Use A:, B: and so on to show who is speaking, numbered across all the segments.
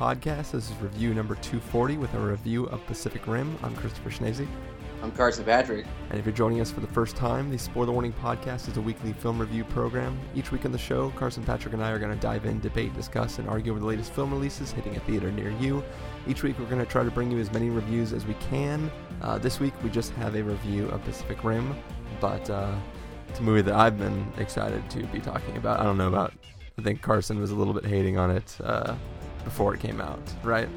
A: Podcast. This is review number 240 with a review of Pacific Rim. I'm Christopher Schnese.
B: I'm Carson Patrick.
A: And if you're joining us for the first time, the Spoiler Warning Podcast is a weekly film review program. Each week on the show, Carson Patrick and I are going to dive in, debate, discuss, and argue over the latest film releases hitting a theater near you. Each week, we're going to try to bring you as many reviews as we can. Uh, this week, we just have a review of Pacific Rim, but uh, it's a movie that I've been excited to be talking about. I don't know about, I think Carson was a little bit hating on it uh, before it came out, right?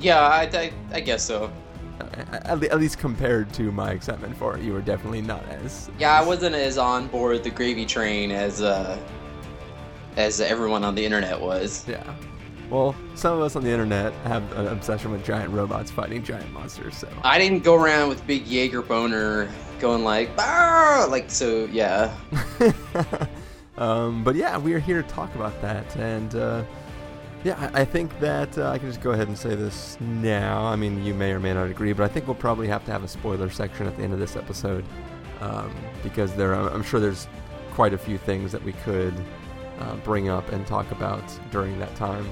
B: Yeah, I, I, I guess so.
A: At, at, least compared to my excitement for it, you were definitely not as.
B: Yeah, I wasn't as on board the gravy train as uh, as everyone on the internet was.
A: Yeah. Well, some of us on the internet have an obsession with giant robots fighting giant monsters. So
B: I didn't go around with big Jaeger boner going like, Barr! like so. Yeah.
A: um, but yeah, we are here to talk about that, and uh, yeah, I think that uh, I can just go ahead and say this now. I mean, you may or may not agree, but I think we'll probably have to have a spoiler section at the end of this episode um, because there, I'm sure there's quite a few things that we could uh, bring up and talk about during that time.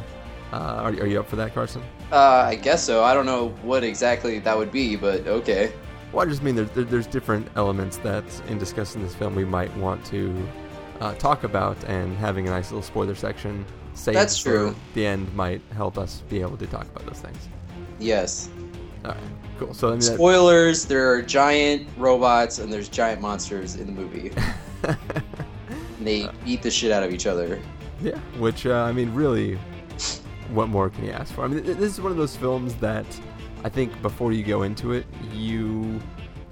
A: Uh, are, are, you up for that, Carson?
B: Uh, I guess so. I don't know what exactly that would be, but okay.
A: Well, I just mean there's, there's different elements that, in discussing this film, we might want to uh, talk about, and having a nice little spoiler section saved
B: That's true.
A: the end might help us be able to talk about those things.
B: Yes.
A: All right. Cool. So I mean,
B: spoilers: there are giant robots and there's giant monsters in the movie. they uh, eat the shit out of each other.
A: Yeah. Which uh, I mean, really, what more can you ask for? I mean, this is one of those films that I think before you go into it, you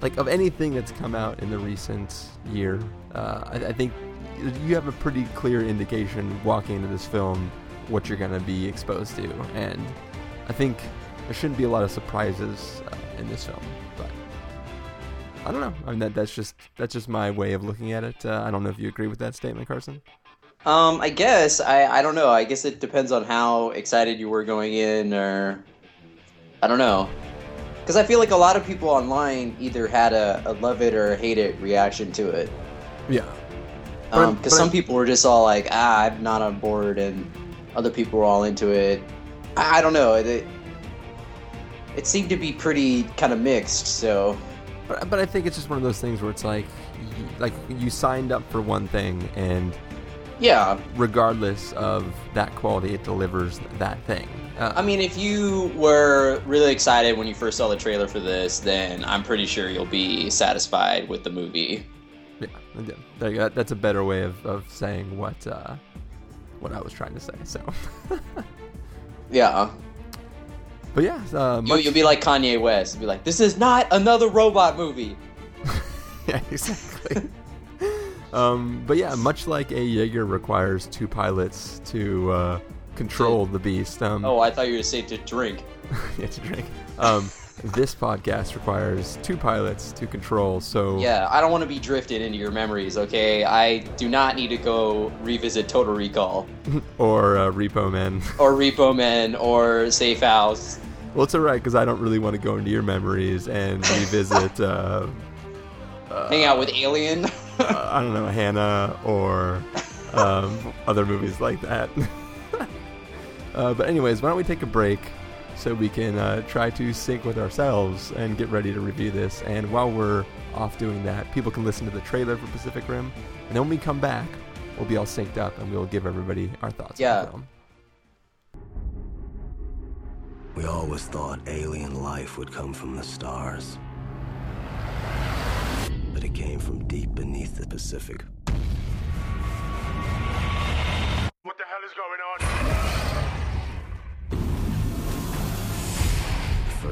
A: like of anything that's come out in the recent year. Uh, I, I think you have a pretty clear indication walking into this film what you're going to be exposed to, and I think there shouldn't be a lot of surprises uh, in this film. But I don't know. I mean, that that's just that's just my way of looking at it. Uh, I don't know if you agree with that statement, Carson.
B: Um, I guess I I don't know. I guess it depends on how excited you were going in, or I don't know. Because I feel like a lot of people online either had a, a love it or hate it reaction to it.
A: Yeah,
B: because um, some people were just all like, "Ah, I'm not on board," and other people were all into it. I, I don't know. It, it seemed to be pretty kind of mixed. So,
A: but, but I think it's just one of those things where it's like, like you signed up for one thing, and
B: yeah,
A: regardless of that quality, it delivers that thing.
B: Uh, I mean, if you were really excited when you first saw the trailer for this, then I'm pretty sure you'll be satisfied with the movie.
A: Yeah, that's a better way of, of saying what uh, what I was trying to say. So,
B: yeah.
A: But yeah, uh,
B: much... you, will be like Kanye West. You'll be like, "This is not another robot movie."
A: yeah, exactly. um, but yeah, much like a Jaeger requires two pilots to uh, control the beast. Um,
B: oh, I thought you were saying to drink.
A: yeah, to drink. Um, this podcast requires two pilots to control. So
B: yeah, I don't want to be drifted into your memories. Okay, I do not need to go revisit Total Recall
A: or uh, Repo Man
B: or Repo Man or Safe House.
A: Well, it's alright because I don't really want to go into your memories and revisit. uh,
B: uh, Hang out with Alien.
A: I don't know Hannah or um, other movies like that. Uh, but anyways, why don't we take a break? So we can uh, try to sync with ourselves and get ready to review this. And while we're off doing that, people can listen to the trailer for Pacific Rim, and then when we come back, we'll be all synced up and we'll give everybody our thoughts.
B: Yeah.
C: We always thought alien life would come from the stars. But it came from deep beneath the Pacific.
D: What the hell is going on?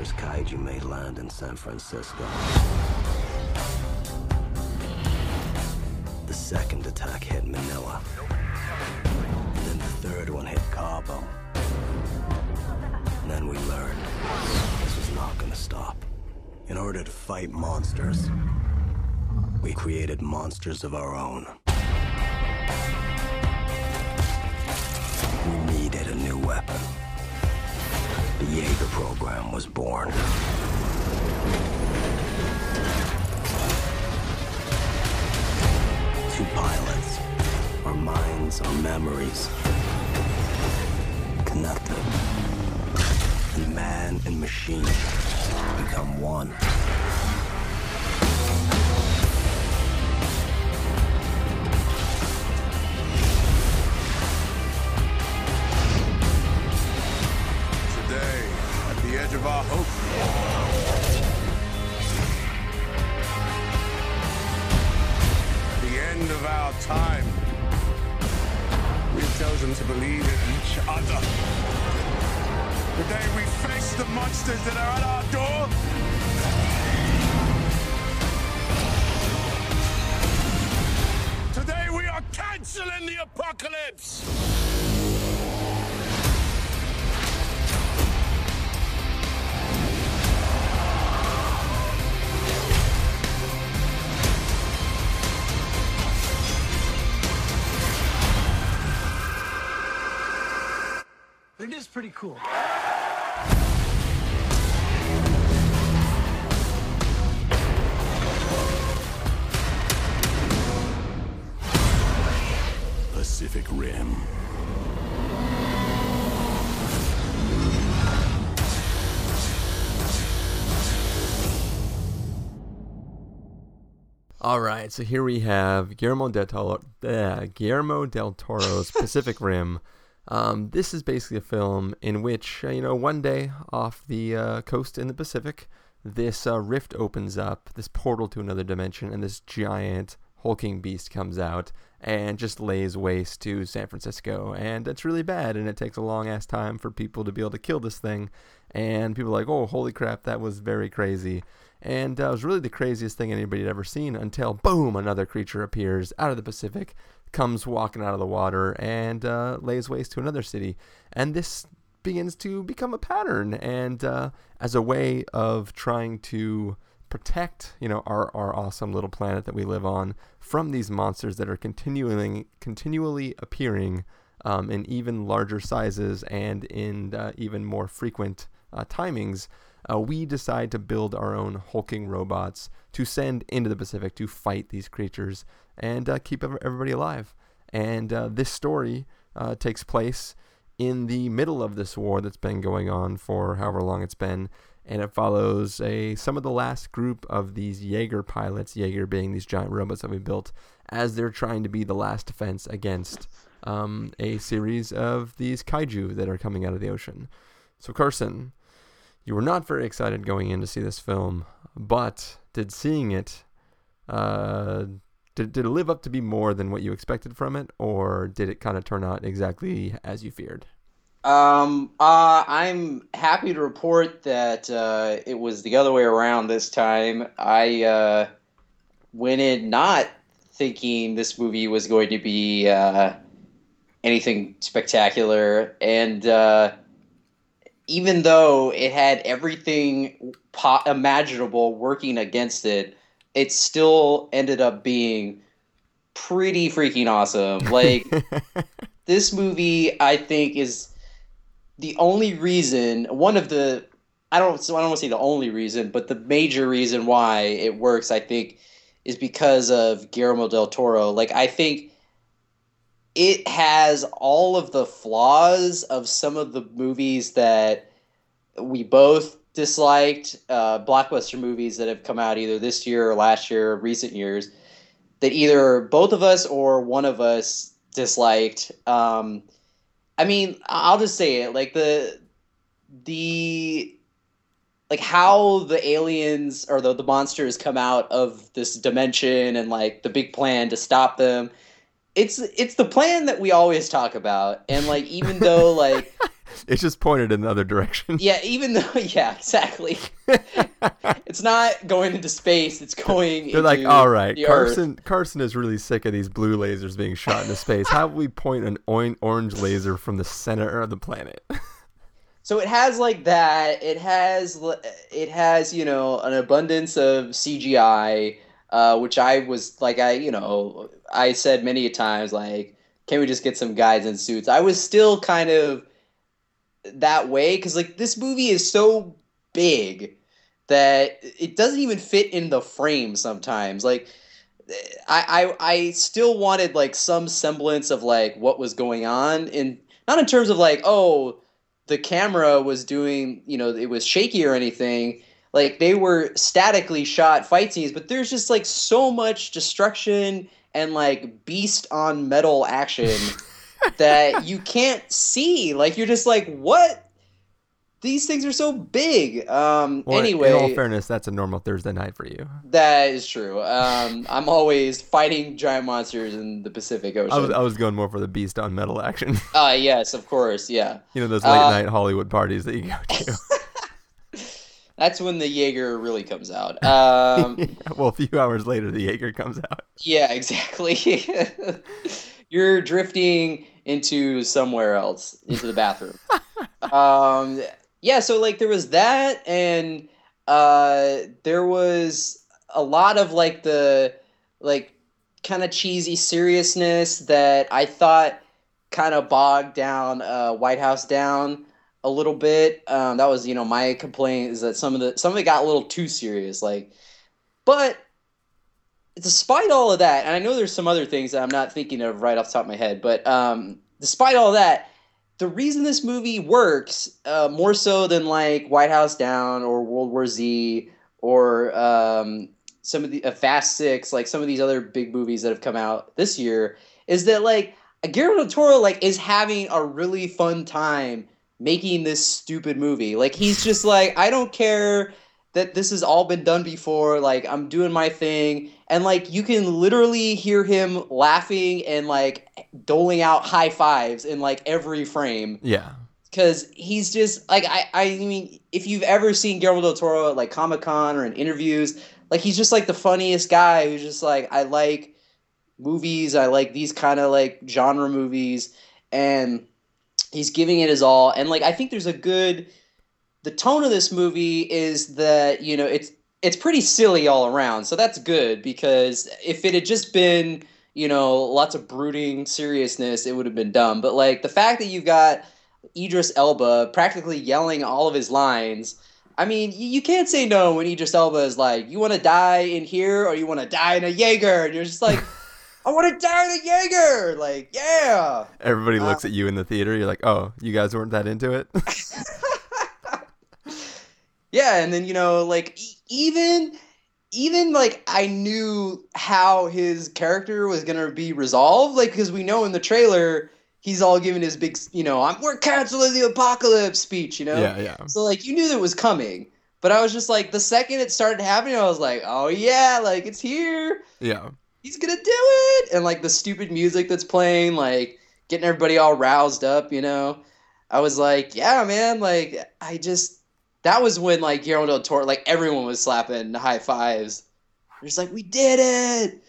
C: First kaiju made land in San Francisco. The second attack hit Manila. And then the third one hit Cabo. And then we learned this was not gonna stop. In order to fight monsters, we created monsters of our own. We needed a new weapon the Jaeger program was born. Two pilots, our minds, our memories, connected. And man and machine become one.
E: Is pretty cool.
C: Pacific Rim.
A: All right, so here we have Guillermo del Toro, uh, Guillermo del Toro's Pacific Rim. Um, this is basically a film in which, uh, you know, one day off the uh, coast in the Pacific, this uh, rift opens up, this portal to another dimension, and this giant hulking beast comes out and just lays waste to San Francisco. And it's really bad, and it takes a long ass time for people to be able to kill this thing. And people are like, oh, holy crap, that was very crazy. And uh, it was really the craziest thing anybody had ever seen until, boom, another creature appears out of the Pacific, comes walking out of the water, and uh, lays waste to another city. And this begins to become a pattern. And uh, as a way of trying to protect, you know, our, our awesome little planet that we live on from these monsters that are continually continually appearing um, in even larger sizes and in uh, even more frequent uh, timings, uh, we decide to build our own hulking robots to send into the Pacific to fight these creatures and uh, keep everybody alive. And uh, this story uh, takes place in the middle of this war that's been going on for however long it's been, and it follows a some of the last group of these Jaeger pilots, Jaeger being these giant robots that we built, as they're trying to be the last defense against um, a series of these kaiju that are coming out of the ocean. So Carson, you were not very excited going in to see this film, but did seeing it, uh, did, did it live up to be more than what you expected from it, or did it kind of turn out exactly as you feared?
B: Um, uh, I'm happy to report that uh, it was the other way around this time. I uh, went in not thinking this movie was going to be uh, anything spectacular, and uh, even though it had everything po- imaginable working against it, it still ended up being pretty freaking awesome. Like this movie, I think is the only reason, one of the, I don't, so I don't want to say the only reason, but the major reason why it works, I think, is because of Guillermo del Toro. Like, I think it has all of the flaws of some of the movies that we both disliked, uh, blockbuster movies that have come out either this year or last year or recent years, that either both of us or one of us disliked. Um, I mean, I'll just say it like the the like how the aliens or the, the monsters come out of this dimension and like the big plan to stop them. It's it's the plan that we always talk about. And like even though like
A: it's just pointed in the other direction.
B: yeah, even though yeah, exactly. it's not going into space, it's going
A: They're like, all right,
B: the Earth."
A: Carson. Carson is really sick of these blue lasers being shot into space. How we point an orange laser from the center of the planet?
B: So it has like that. It has it has you know an abundance of CGI, uh, which I was like I you know I said many a times like can we just get some guys in suits? I was still kind of that way because like this movie is so big that it doesn't even fit in the frame sometimes. Like I I, I still wanted like some semblance of like what was going on in not in terms of like oh the camera was doing, you know, it was shaky or anything. Like they were statically shot fight scenes, but there's just like so much destruction and like beast on metal action that you can't see. Like you're just like, what? These things are so big. Um,
A: Well,
B: anyway,
A: in all fairness, that's a normal Thursday night for you.
B: that is true. Um, I'm always fighting giant monsters in the Pacific Ocean.
A: I was I was going more for the beast on metal action.
B: Ah, yes, of course, yeah.
A: you know those late
B: Uh,
A: night Hollywood parties that you go to.
B: That's when the Jaeger really comes out. Um,
A: well, a few hours later, the Jaeger comes out.
B: yeah, exactly. You're drifting into somewhere else, into the bathroom. um, yeah, so like there was that, and uh, there was a lot of like the like kind of cheesy seriousness that I thought kind of bogged down uh, White House down a little bit. Um, that was you know my complaint is that some of the some of it got a little too serious, like, but despite all of that, and I know there's some other things that I'm not thinking of right off the top of my head, but um, despite all that, the reason this movie works uh, more so than like White House Down or World War Z or um, some of the uh, Fast Six, like some of these other big movies that have come out this year, is that like Guillermo del Toro like is having a really fun time making this stupid movie. Like he's just like I don't care that this has all been done before. Like I'm doing my thing, and like you can literally hear him laughing and like doling out high fives in like every frame
A: Yeah.
B: because he's just like I, I mean if you've ever seen Guillermo del Toro at like Comic Con or in interviews, like he's just like the funniest guy who's just like I like movies, I like these kind of like genre movies, and he's giving it his all. And like I think there's a good the tone of this movie is that you know it's it's pretty silly all around, so that's good because if it had just been you know lots of brooding seriousness, it would have been dumb. But like the fact that you've got Idris Elba practically yelling all of his lines. I mean, you, can't say no when Idris Elba is like, "You want to die in here, or you want to die in a Jaeger?" And you're just like, "I want to die in a Jaeger!" Like, yeah.
A: Everybody uh, looks at you in the theater. You're like, oh, you guys weren't that into it.
B: Yeah, and then you know, like e- even even like I knew how his character was gonna be resolved, like because we know in the trailer he's all giving his big, you know, I'm we're canceling the apocalypse speech, you know.
A: yeah, yeah.
B: So like you knew that was coming, but I was just like the second it started happening, I was like, oh yeah, like it's here.
A: Yeah.
B: He's gonna do it, and like the stupid music that's playing, like getting everybody all roused up, you know. I was like, yeah, man, like I just that was when like Guillermo del Toro, like everyone was slapping high fives. They're just like, we did it.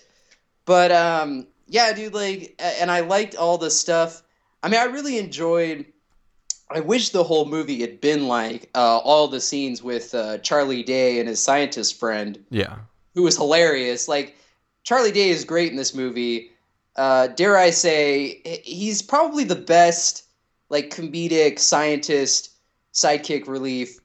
B: But um, yeah, dude, like, and I liked all the stuff. I mean, I really enjoyed. I wish the whole movie had been like uh, all the scenes with uh, Charlie Day and his scientist friend
A: Yeah.
B: who was hilarious. Like Charlie Day is great in this movie. Uh, dare I say, he's probably the best like comedic scientist sidekick relief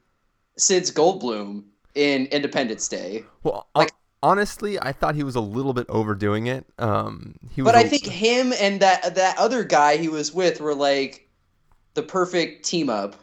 B: since Goldblum in Independence Day.
A: Well,
B: Like-
A: honestly, I thought he was a little bit overdoing it. Um, he was.
B: But I
A: a-
B: think him and that that other guy he was with were like the perfect team up.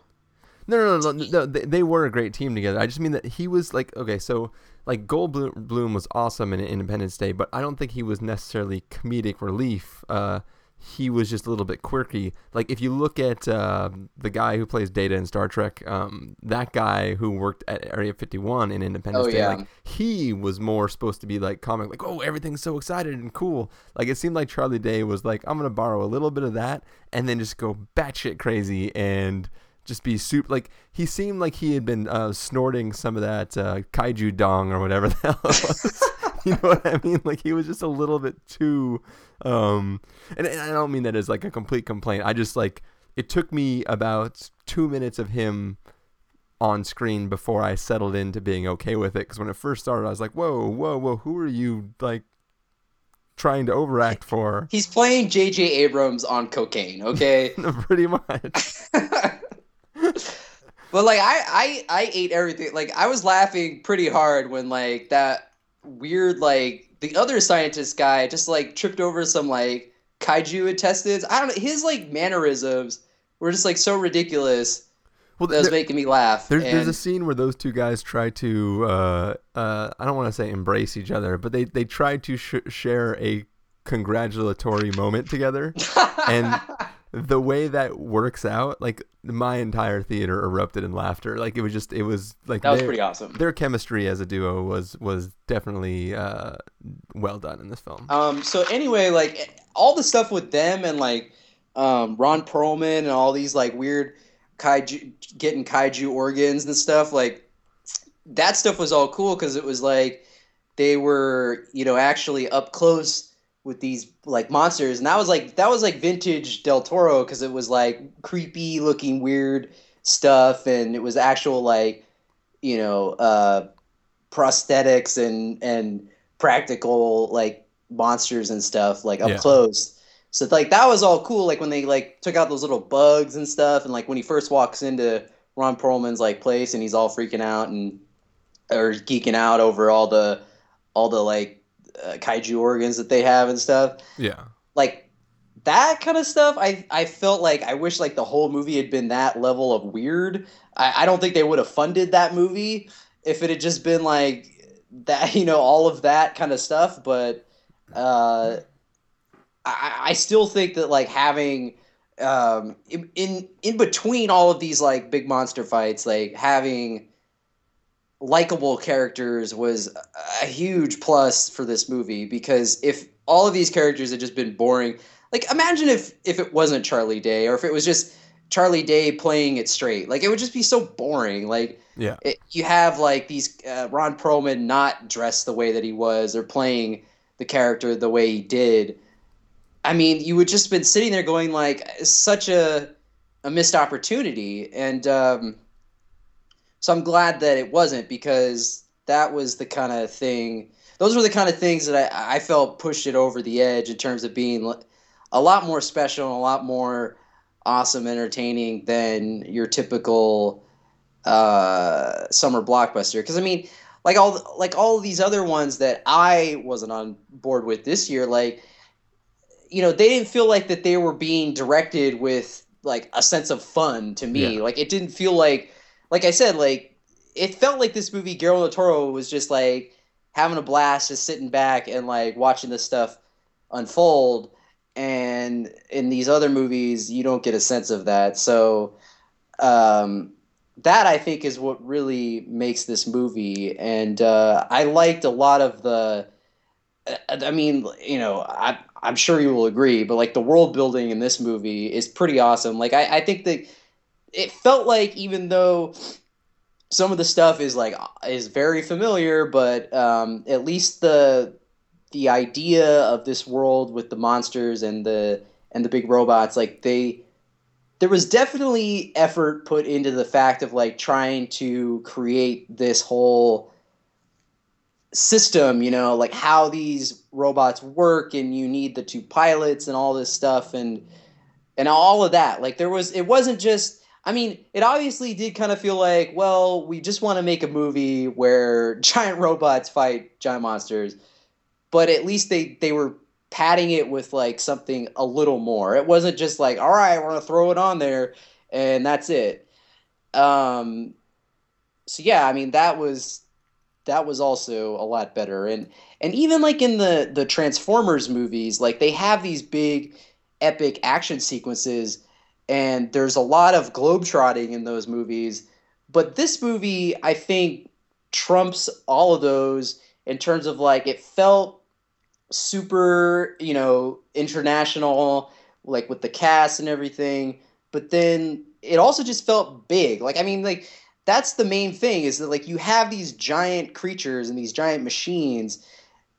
A: No, no, no, no, no they, they were a great team together. I just mean that he was like, okay, so like Goldblum Bloom was awesome in Independence Day, but I don't think he was necessarily comedic relief. Uh, he was just a little bit quirky. Like if you look at uh, the guy who plays Data in Star Trek, um, that guy who worked at Area 51 in Independence
B: Oh,
A: Day,
B: yeah.
A: like he was more supposed to be like comic, like oh everything's so excited and cool. Like it seemed like Charlie Day was like I'm gonna borrow a little bit of that and then just go batshit crazy and just be super like he seemed like he had been uh, snorting some of that uh, kaiju dong or whatever the hell it was. you know what I mean? Like he was just a little bit too um and, and I don't mean that as like a complete complaint. I just like it took me about 2 minutes of him on screen before I settled into being okay with it cuz when it first started I was like, "Whoa, whoa, whoa, who are you like trying to overact for?"
B: He's playing J.J. Abrams on cocaine. Okay.
A: Pretty much.
B: But like I, I I ate everything. Like I was laughing pretty hard when like that weird like the other scientist guy just like tripped over some like kaiju intestines. I don't know his like mannerisms were just like so ridiculous.
A: Well,
B: that was making me laugh.
A: There's there's a scene where those two guys try to uh, uh, I don't want to say embrace each other, but they they try to sh- share a congratulatory moment together, and the way that works out, like my entire theater erupted in laughter. Like it was just it was like
B: That was
A: their-
B: pretty awesome.
A: Their chemistry as a duo was was definitely uh, well done in this film.
B: Um, so anyway, like all the stuff with them and like um, Ron Perlman and all these like weird kaiju getting kaiju organs and stuff, like that stuff was all cool because it was like they were you know actually up close with these like monsters, and that was like that was like vintage Del Toro because it was like creepy looking weird stuff, and it was actual like you know uh, prosthetics and and practical like monsters and stuff like up
A: Yeah.
B: close. So like that was all cool. Like when they like took out those little bugs and stuff, and like when he first walks into Ron Perlman's like place and he's all freaking out and or geeking out over all the all the like uh, kaiju organs that they have and stuff.
A: Yeah,
B: like that kind of stuff I, I felt like i wish like the whole movie had been that level of weird. I, I don't think they would have funded that movie if it had just been like that you know all of that kind of stuff but uh i, I still think that like having um in, in in between all of these like big monster fights like having likable characters was a huge plus for this movie because if all of these characters had just been boring like imagine if if it wasn't charlie day or if it was just charlie day playing it straight. Like it would just be so boring. Like
A: yeah,
B: it, you have like these uh, ron perlman not dressed the way that he was or playing the character the way he did. I mean you would just been sitting there going like such a a missed opportunity. And um so I'm glad that it wasn't because that was the kind of thing. Those were the kind of things that I, I felt pushed it over the edge in terms of being a lot more special and a lot more awesome, entertaining than your typical uh, summer blockbuster. Because I mean, like all like all these other ones that I wasn't on board with this year, like you know, they didn't feel like that they were being directed with like a sense of fun to me.
A: Yeah.
B: Like it didn't feel like like I said, like it felt like this movie Guillermo del Toro was just like having a blast, just sitting back and like watching this stuff unfold. And in these other movies, you don't get a sense of that. So um, that I think is what really makes this movie. And uh, I liked a lot of the. I mean, you know, I, I'm sure you will agree, but like the world building in this movie is pretty awesome. Like I, I think that it felt like even though some of the stuff is like is very familiar, but um, at least the the idea of this world with the monsters and the and the big robots, like they there was definitely effort put into the fact of like trying to create this whole system, you know, like how these robots work and you need the two pilots and all this stuff and and all of that. Like there was it wasn't just I mean, it obviously did kind of feel like, well, we just want to make a movie where giant robots fight giant monsters, but at least they they were padding it with like something a little more. It wasn't just like, all right, we're gonna throw it on there and that's it. Um, so yeah, I mean that was that was also a lot better, and and even like in the the Transformers movies, like they have these big epic action sequences and there's a lot of globetrotting in those movies. But this movie, I think, trumps all of those in terms of like it felt super, you know, international, like with the cast and everything. But then it also just felt big. Like I mean, like that's the main thing is that like you have these giant creatures and these giant machines,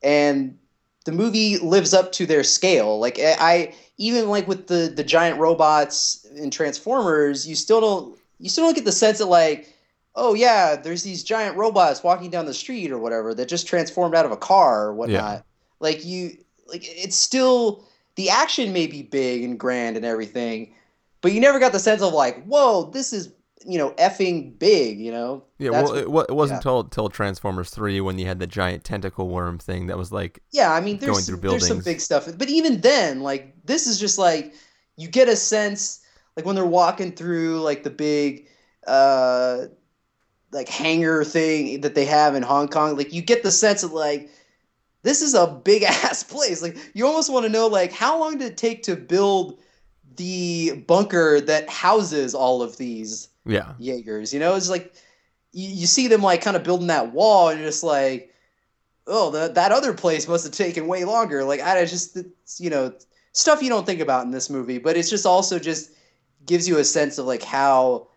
B: and the movie lives up to their scale. Like I, I even like with the the giant robots in Transformers, you still don't you still don't get the sense that like, oh yeah, there's these giant robots walking down the street or whatever that just transformed out of a car or whatnot. Like you like it's still the action may be big and grand and everything, but you never got the sense of like, whoa, this is you know effing big, you know.
A: yeah.
B: That's
A: well, it, it wasn't
B: yeah.
A: until till Transformers three when you had the giant tentacle worm thing that was like,
B: Yeah, I mean,
A: going
B: there's
A: through
B: there's some big stuff, but even then, like this is just like you get a sense, like when they're walking through like the big uh, like hangar thing that they have in Hong Kong. Like you get the sense of like this is a big ass place. Like you almost want to know like how long did it take to build the bunker that houses all of these
A: Yeah.
B: Jaegers? You know, it's like you, you see them like kind of building that wall and you're just like, oh, the, that other place must have taken way longer. Like I just, it's, you know, stuff you don't think about in this movie, but it's just also just gives you a sense of like how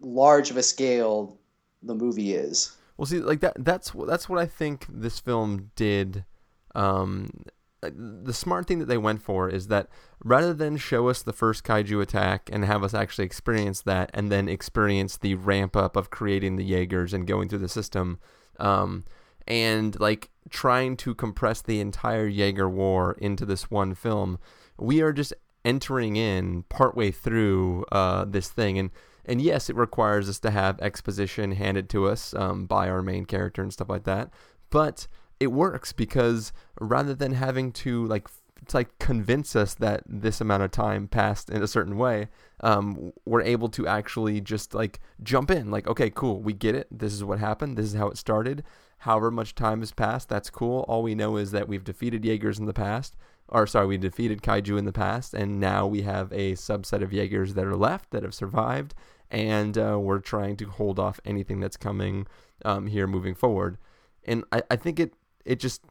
B: large of a scale the movie is.
A: Well, see, like that. That's that's what I think this film did. Um, the smart thing that they went for is that rather than show us the first kaiju attack and have us actually experience that, and then experience the ramp up of creating the Jaegers and going through the system, um, and like trying to compress the entire Jaeger war into this one film, we are just entering in partway through uh, this thing and and yes, it requires us to have exposition handed to us um, by our main character and stuff like that. But it works because rather than having to like to like convince us that this amount of time passed in a certain way, um, we're able to actually just like jump in. Like, okay, cool, we get it. This is what happened. This is how it started. However much time has passed, that's cool. All we know is that we've defeated Jaegers in the past or sorry, we defeated kaiju in the past, and now we have a subset of Jaegers that are left that have survived, and uh, we're trying to hold off anything that's coming um, here moving forward. And I, I think it it just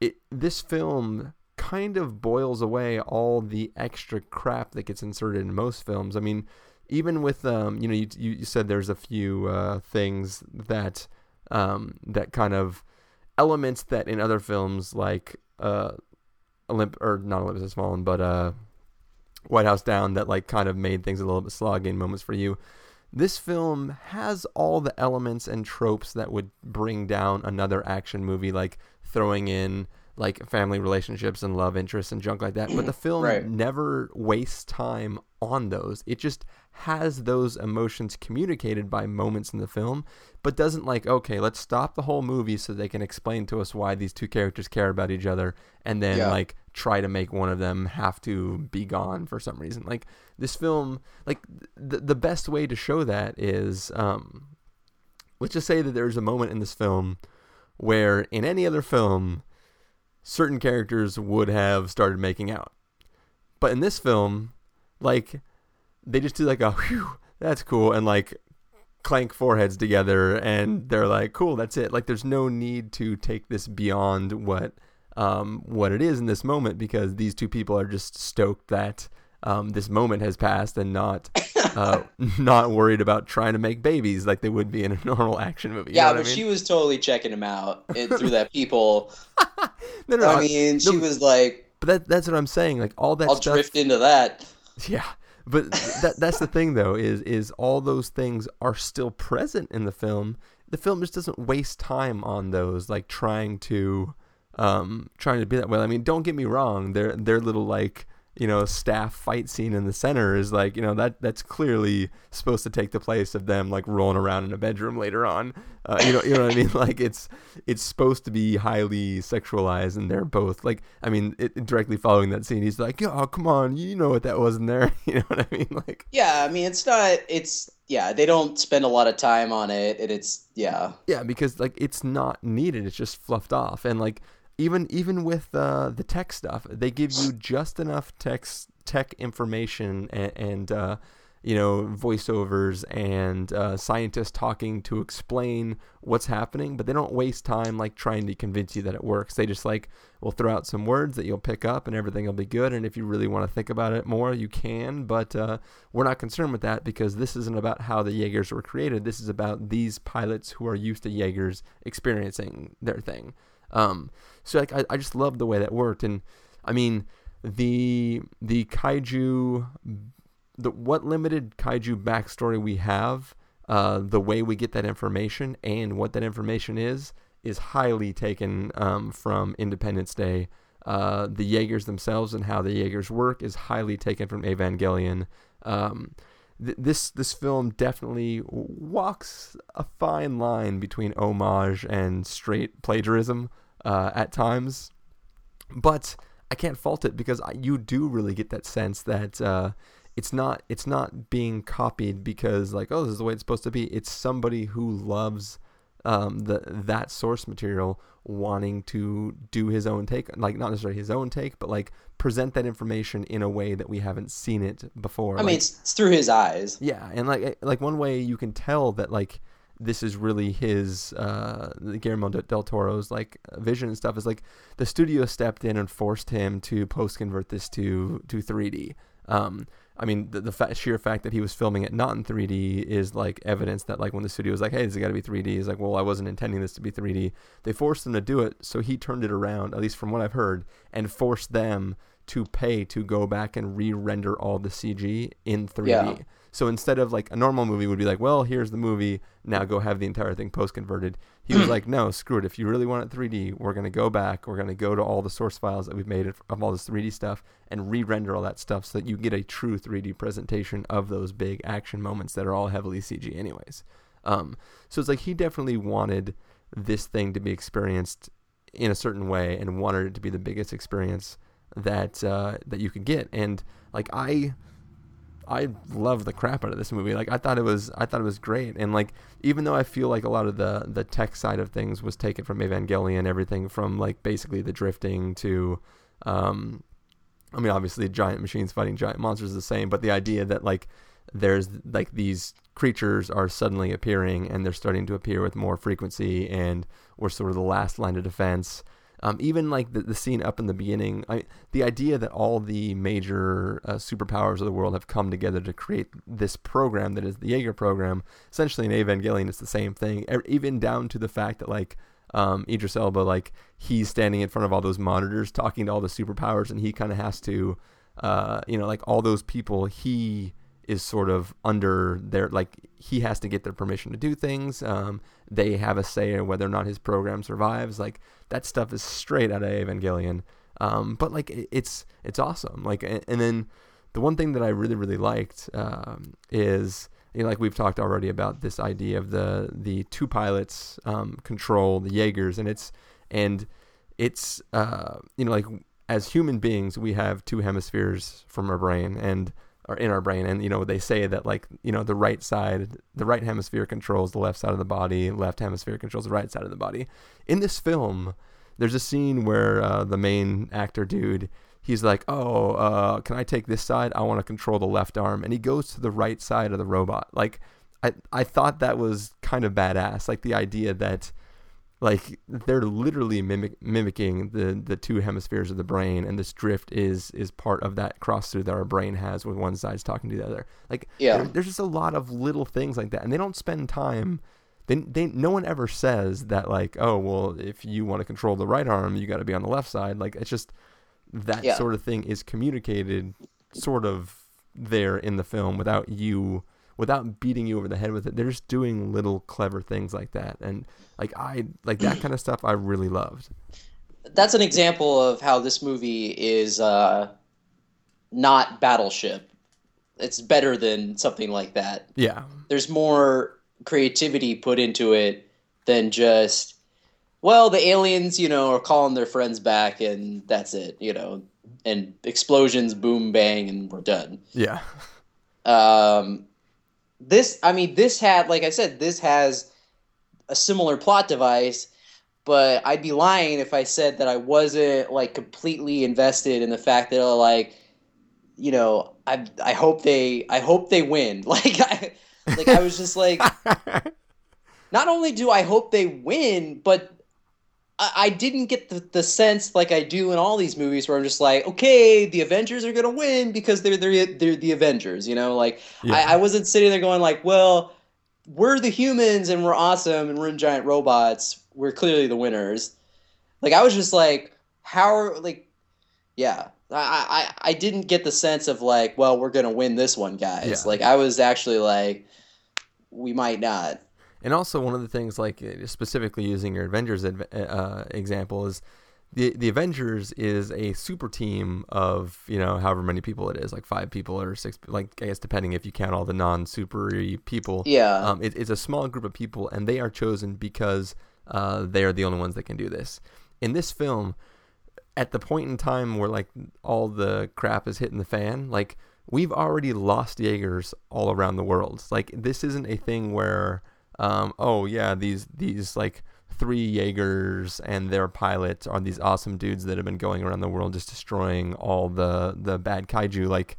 A: it this film kind of boils away all the extra crap that gets inserted in most films. I mean, even with um, you know, you you said there's a few uh, things that um, that kind of elements that in other films like uh, Olymp or not Olympus Has Fallen, but uh, White House Down that like kind of made things a little bit slogging moments for you. This film has all the elements and tropes that would bring down another action movie, like throwing in like family relationships and love interests and junk like that. But the film
B: Right.
A: never wastes time on those. It just has those emotions communicated by moments in the film, but doesn't like, okay, let's stop the whole movie so they can explain to us why these two characters care about each other and then
B: Yeah.
A: like try to make one of them have to be gone for some reason. Like this film, like the the best way to show that is um let's just say that there's a moment in this film where in any other film certain characters would have started making out. But in this film, like they just do like a whew, that's cool and like clank foreheads together and they're like cool that's it like there's no need to take this beyond what um what it is in this moment because these two people are just stoked that um this moment has passed and not uh not worried about trying to make babies like they would be in a normal action movie you
B: yeah,
A: know
B: but
A: I mean?
B: she was totally checking him out it, through that people.
A: no, no,
B: I
A: no,
B: mean, she was like,
A: but that, that's what I'm saying like all that
B: "I'll
A: stuff
B: drift into that."
A: Yeah, but that that's the thing though is is all those things are still present in the film. The film just doesn't waste time on those, like trying to um trying to be that way. I mean, don't get me wrong. Their their little like you know staff fight scene in the center is like you know that that's clearly supposed to take the place of them like rolling around in a bedroom later on. Uh, you know you know what I mean? Like it's it's supposed to be highly sexualized, and they're both like I mean it, directly following that scene, he's like, oh come on, you know what that was in there. You know what I mean? Like
B: Yeah, I mean, it's not. It's yeah, they don't spend a lot of time on it, and it's yeah.
A: Yeah, because like it's not needed. It's just fluffed off, and like even even with uh, the tech stuff, they give you just enough text tech information and, and uh, you know voiceovers and uh, scientists talking to explain what's happening, but they don't waste time like trying to convince you that it works. They just like will throw out some words that you'll pick up and everything will be good. And if you really want to think about it more, you can. But uh, we're not concerned with that because this isn't about how the Jaegers were created. This is about these pilots who are used to Jaegers experiencing their thing. Um, so like I, I just love the way that worked, and I mean the the kaiju, the what limited kaiju backstory we have, uh, the way we get that information and what that information is is highly taken um, from Independence Day. Uh, the Jaegers themselves and how the Jaegers work is highly taken from Evangelion. Um, th- this this film definitely walks a fine line between homage and straight plagiarism uh, at times, but I can't fault it because I, you do really get that sense that uh, it's not it's not being copied because like oh this is the way it's supposed to be. It's somebody who loves um, the that source material wanting to do his own take, like not necessarily his own take, but like present that information in a way that we haven't seen it before.
B: I
A: like,
B: mean, it's, it's through his eyes.
A: yeah, and like eh, like one way you can tell that like this is really his uh Guillermo de- del Toro's like vision and stuff is like the studio stepped in and forced him to post convert this to to 3D. Um I mean the, the fa- sheer fact that he was filming it not in 3D is like evidence that like when the studio was like hey this has got to be 3D he's like well I wasn't intending this to be 3D. They forced him to do it so he turned it around at least from what I've heard and forced them to pay to go back and re-render all the CG in 3D.
B: Yeah.
A: So instead of like a normal movie would be like, well, here's the movie, now go have the entire thing post converted. He was like, no, screw it. If you really want it 3D, we're gonna go back. We're gonna go to all the source files that we've made of of all this 3D stuff and re-render all that stuff so that you get a true 3D presentation of those big action moments that are all heavily CG, anyways. Um, so it's like he definitely wanted this thing to be experienced in a certain way and wanted it to be the biggest experience that uh, that you could get. And like I I love the crap out of this movie. Like I thought it was I thought it was great. And like even though I feel like a lot of the the tech side of things was taken from Evangelion, everything from like basically the drifting to um I mean obviously giant machines fighting giant monsters is the same, but the idea that like there's like these creatures are suddenly appearing and they're starting to appear with more frequency and we're sort of the last line of defense. Um, even like the, the scene up in the beginning, I, the idea that all the major uh, superpowers of the world have come together to create this program that is the Jaeger program. Essentially, in Evangelion, it's the same thing. Even down to the fact that like um, Idris Elba, like he's standing in front of all those monitors, talking to all the superpowers, and he kind of has to, uh, you know, like all those people, he is sort of under their like he has to get their permission to do things. Um, they have a say in whether or not his program survives. Like that stuff is straight out of Evangelion. Um, but like it- it's it's awesome. Like and, and then the one thing that I really really liked um, is you know, like we've talked already about this idea of the the two pilots um, control the Jaegers, and it's and it's uh, you know like as human beings we have two hemispheres from our brain and or in our brain. And you know they say that like you know the right side the right hemisphere controls the left side of the body left hemisphere controls the right side of the body. In this film there's a scene where uh, the main actor dude he's like oh uh, can i take this side? I want to control the left arm. And he goes to the right side of the robot. Like i i thought that was kind of badass. Like the idea that like they're literally mimic, mimicking the the two hemispheres of the brain and this drift is is part of that cross through that our brain has when one side's talking to the other like
B: Yeah.
A: there- there's just a lot of little things like that and they don't spend time they, they no one ever says that like oh well if you want to control the right arm you got to be on the left side like it's just that
B: Yeah.
A: sort of thing is communicated sort of there in the film without you without beating you over the head with it they're just doing little clever things like that and like i like that kind of stuff i really loved
B: That's an example of how this movie is uh, not Battleship. It's better than something like that.
A: yeah
B: There's more creativity put into it than just, well, the aliens, you know, are calling their friends back and that's it, you know, and explosions, boom, bang, and we're done.
A: yeah
B: Um, this, I mean, this had, like I said, this has a similar plot device, but I'd be lying if I said that I wasn't like completely invested in the fact that like, you know, I I hope they I hope they win. Like I like I was just like, not only do I hope they win, but I, I didn't get the, the sense like I do in all these movies where I'm just like, okay, the Avengers are gonna win because they're they're, they're the Avengers, you know? Like
A: Yeah.
B: I, I wasn't sitting there going like, well, we're the humans and we're awesome and we're in giant robots. We're clearly the winners. Like I was just like, how are like, yeah. I, I I didn't get the sense of like, well, we're gonna win this one, guys.
A: Yeah.
B: Like I was actually like, we might not.
A: And also, one of the things, like uh, specifically using your Avengers uh, example, is the the Avengers is a super team of you know however many people it is, like five people or six, like I guess depending if you count all the non super people.
B: Yeah.
A: Um, it, it's a small group of people, and they are chosen because uh, they are the only ones that can do this. In this film, at the point in time where like all the crap is hitting the fan, like we've already lost Jaegers all around the world. Like this isn't a thing where, um, oh yeah, these these like three Jaegers and their pilot are these awesome dudes that have been going around the world just destroying all the the bad kaiju. Like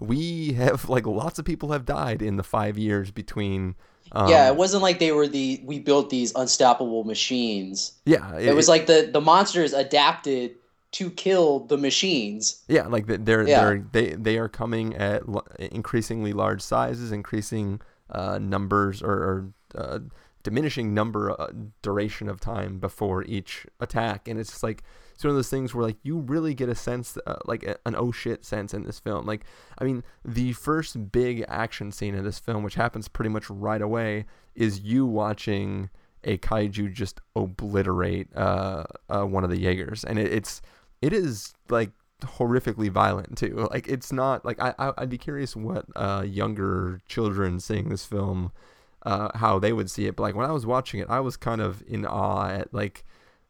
A: we have like lots of people have died in the five years between. Um,
B: yeah, it wasn't like they were the we built these unstoppable machines.
A: yeah,
B: It, was like the the monsters adapted to kill the machines.
A: Yeah, like they're
B: Yeah.
A: they're they they are coming at increasingly large sizes, increasing uh, numbers or, or uh, diminishing number uh, duration of time before each attack, and it's just like it's one of those things where like you really get a sense uh, like a, an oh shit sense in this film. Like I mean, the first big action scene in this film, which happens pretty much right away, is you watching a kaiju just obliterate uh, uh, one of the Jaegers, and it, it's it is like horrifically violent too. Like it's not like I, I I'd be curious what uh, younger children seeing this film uh, how they would see it. But like when I was watching it, I was kind of in awe at like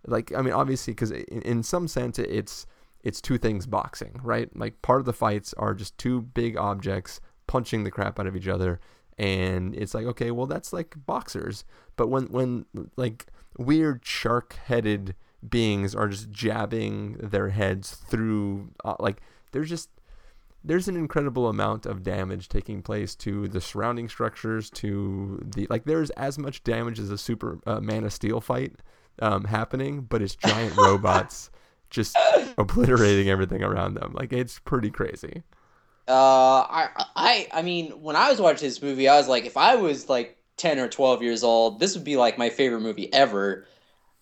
A: like I mean obviously because in, in some sense it's it's two things boxing right? Like part of the fights are just two big objects punching the crap out of each other. And it's like okay well that's like boxers. But when when like weird shark headed beings are just jabbing their heads through uh, like there's just there's an incredible amount of damage taking place to the surrounding structures to the like there's as much damage as a super uh, man of steel fight um, happening but it's giant robots just obliterating everything around them like it's pretty crazy
B: Uh, I, I, I mean, when I was watching this movie, I was like, if I was like ten or twelve years old, this would be like my favorite movie ever.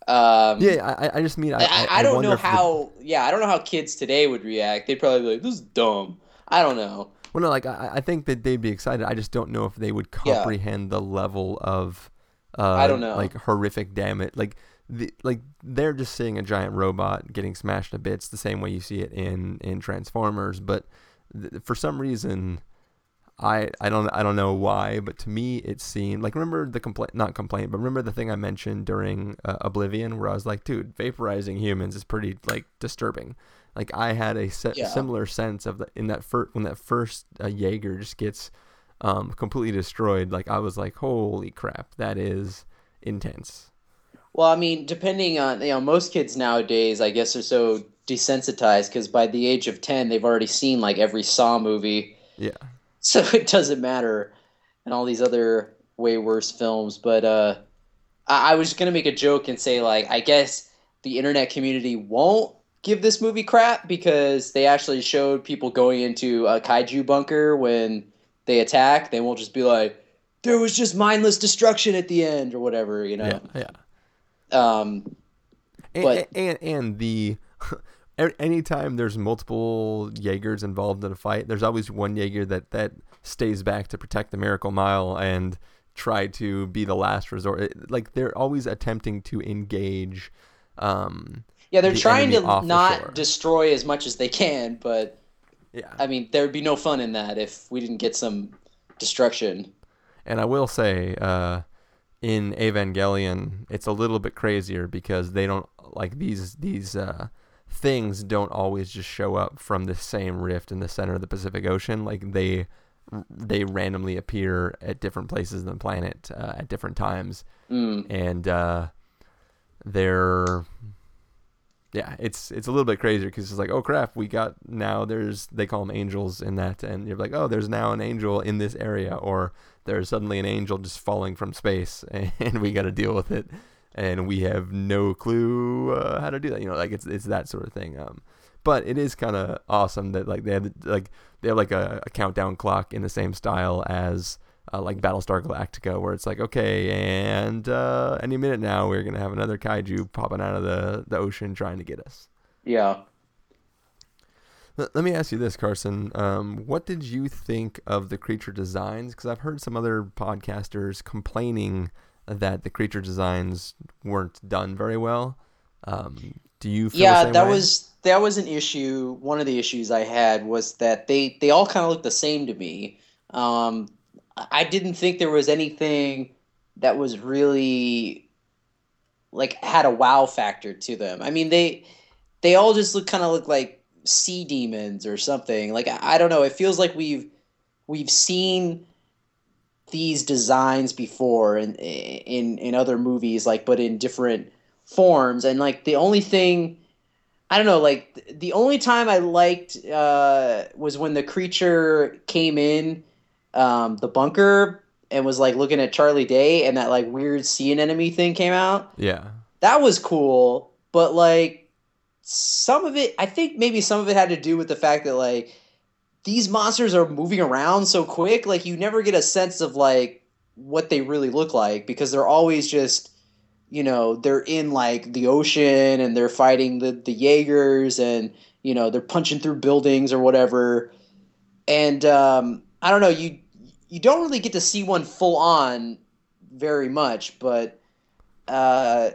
B: Um,
A: yeah i, I just mean i,
B: I, I, don't know
A: if the-
B: how. yeah, I don't know how kids today would react. They'd probably be like, "This is dumb." I don't know.
A: Well, no, like I, I think that they'd be excited. I just don't know if they would
B: Yeah.
A: comprehend the level of, uh,
B: I don't know.
A: like horrific damage. Like the like they're just seeing a giant robot getting smashed to bits the same way you see it in in Transformers. But th- for some reason, I I don't I don't know why, but to me it seemed like remember the complaint not complaint, but remember the thing I mentioned during uh, Oblivion where I was like, dude, vaporizing humans is pretty like disturbing. Like I had a se-
B: Yeah.
A: similar sense of the, in that first when that first uh, Jaeger just gets um, completely destroyed. Like I was like, holy crap, that is intense.
B: Well, I mean, depending on you know, most kids nowadays, I guess, are so desensitized because by the age of ten, they've already seen like every Saw movie,
A: Yeah,
B: so it doesn't matter, and all these other way worse films. But uh, I, I was gonna make a joke and say like, I guess the internet community won't give this movie crap because they actually showed people going into a kaiju bunker when they attack. They won't just be like, there was just mindless destruction at the end or whatever, you know.
A: yeah, yeah.
B: Um,
A: And,
B: But-
A: and and the anytime there's multiple Jaegers involved in a fight, there's always one Jaeger that that stays back to protect the Miracle Mile and try to be the last resort. It- like they're always attempting to engage. Um,
B: Yeah, they're
A: the
B: trying to not
A: shore.
B: destroy as much as they can, but
A: yeah,
B: I mean, there would be no fun in that if we didn't get some destruction.
A: And I will say, uh, in Evangelion, it's a little bit crazier because they don't like these these uh, things don't always just show up from the same rift in the center of the Pacific Ocean. Like they they randomly appear at different places on the planet uh, at different times,
B: Mm.
A: and uh, they're yeah, it's it's a little bit crazier because it's like, oh crap, we got now. There's they call them angels in that, and you're like, oh, there's now an angel in this area, or there's suddenly an angel just falling from space, and we got to deal with it, and we have no clue uh, how to do that. You know, like it's it's that sort of thing. Um, but it is kind of awesome that like they have like they have like a, a countdown clock in the same style as uh, like Battlestar Galactica, where it's like, okay, and uh, any minute now we're gonna have another kaiju popping out of the the ocean trying to get us.
B: Yeah.
A: L- Let me ask you this, Carson. Um, what did you think of the creature designs? Because I've heard some other podcasters complaining that the creature designs weren't done very well. Um, do you? Feel the
B: Yeah, that
A: way?
B: was that was an issue. One of the issues I had was that they they all kind of looked the same to me. Um, I didn't think there was anything that was really like had a wow factor to them. I mean, they they all just look kind of look like sea demons or something. Like I, I don't know. It feels like we've we've seen these designs before in in in other movies, like but in different forms. And like the only thing I don't know, like the only time I liked uh, was when the creature came in um, the bunker and was like looking at Charlie Day, and that like weird sea anemone thing came out.
A: Yeah.
B: That was cool, but like some of it, I think maybe some of it had to do with the fact that like these monsters are moving around so quick, like you never get a sense of like what they really look like because they're always just you know they're in like the ocean and they're fighting the the Jaegers and you know they're punching through buildings or whatever and um, I don't know you you don't really get to see one full on very much but uh,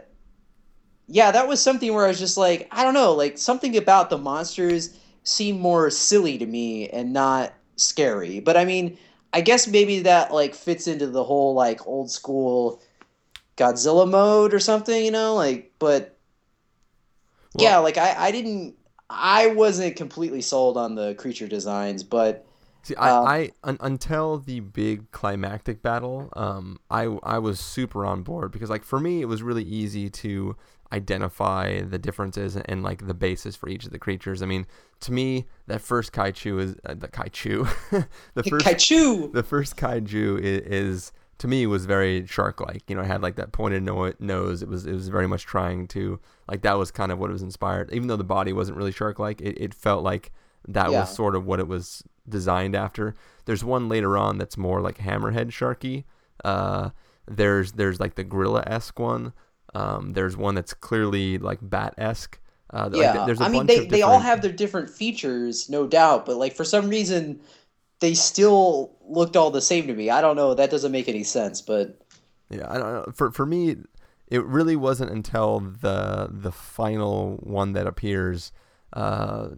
B: yeah that was something where I was just like I don't know like something about the monsters seemed more silly to me and not scary. But I mean I guess maybe that like fits into the whole like old school Godzilla mode or something, you know, like but
A: Well-
B: yeah, like I I didn't I wasn't completely sold on the creature designs, but
A: See, I,
B: Um,
A: I un, until the big climactic battle, um, I I was super on board because like for me it was really easy to identify the differences and, like the basis for each of the creatures. I mean, to me, that first kaiju is uh, the kaiju, the first
B: kaiju,
A: the first kaiju is, is to me was very shark-like. You know, it had like that pointed no- nose. It was it was very much trying to like that was kind of what it was inspired. Even though the body wasn't really shark-like, it, it felt like that
B: Yeah.
A: was sort of what it was designed after. There's one later on that's more like hammerhead sharky. Uh, there's there's like the gorilla esque one. Um, there's one that's clearly like bat esque. Uh, like,
B: Yeah,
A: there's a
B: I mean they
A: of
B: they all have their different features, no doubt, but like for some reason they still looked all the same to me. I don't know, that doesn't make any sense, but
A: Yeah, I don't know. For for me, it really wasn't until the the final one that appears uh,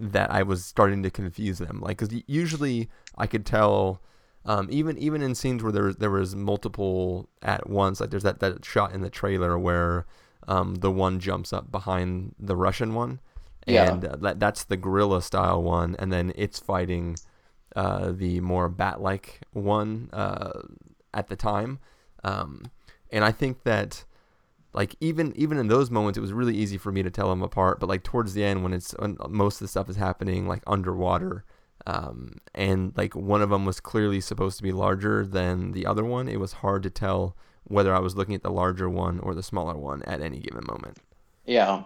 A: that I was starting to confuse them. Like, because usually I could tell, um, even even in scenes where there was there was multiple at once. Like, there's that that shot in the trailer where um, the one jumps up behind the Russian one,
B: Yeah.
A: and uh, that that's the gorilla style one, and then it's fighting uh, the more bat like one uh, at the time. Um, and I think that like even even in those moments it was really easy for me to tell them apart but like towards the end when it's when most of the stuff is happening like underwater um, and like one of them was clearly supposed to be larger than the other one it was hard to tell whether i was looking at the larger one or the smaller one at any given moment
B: yeah.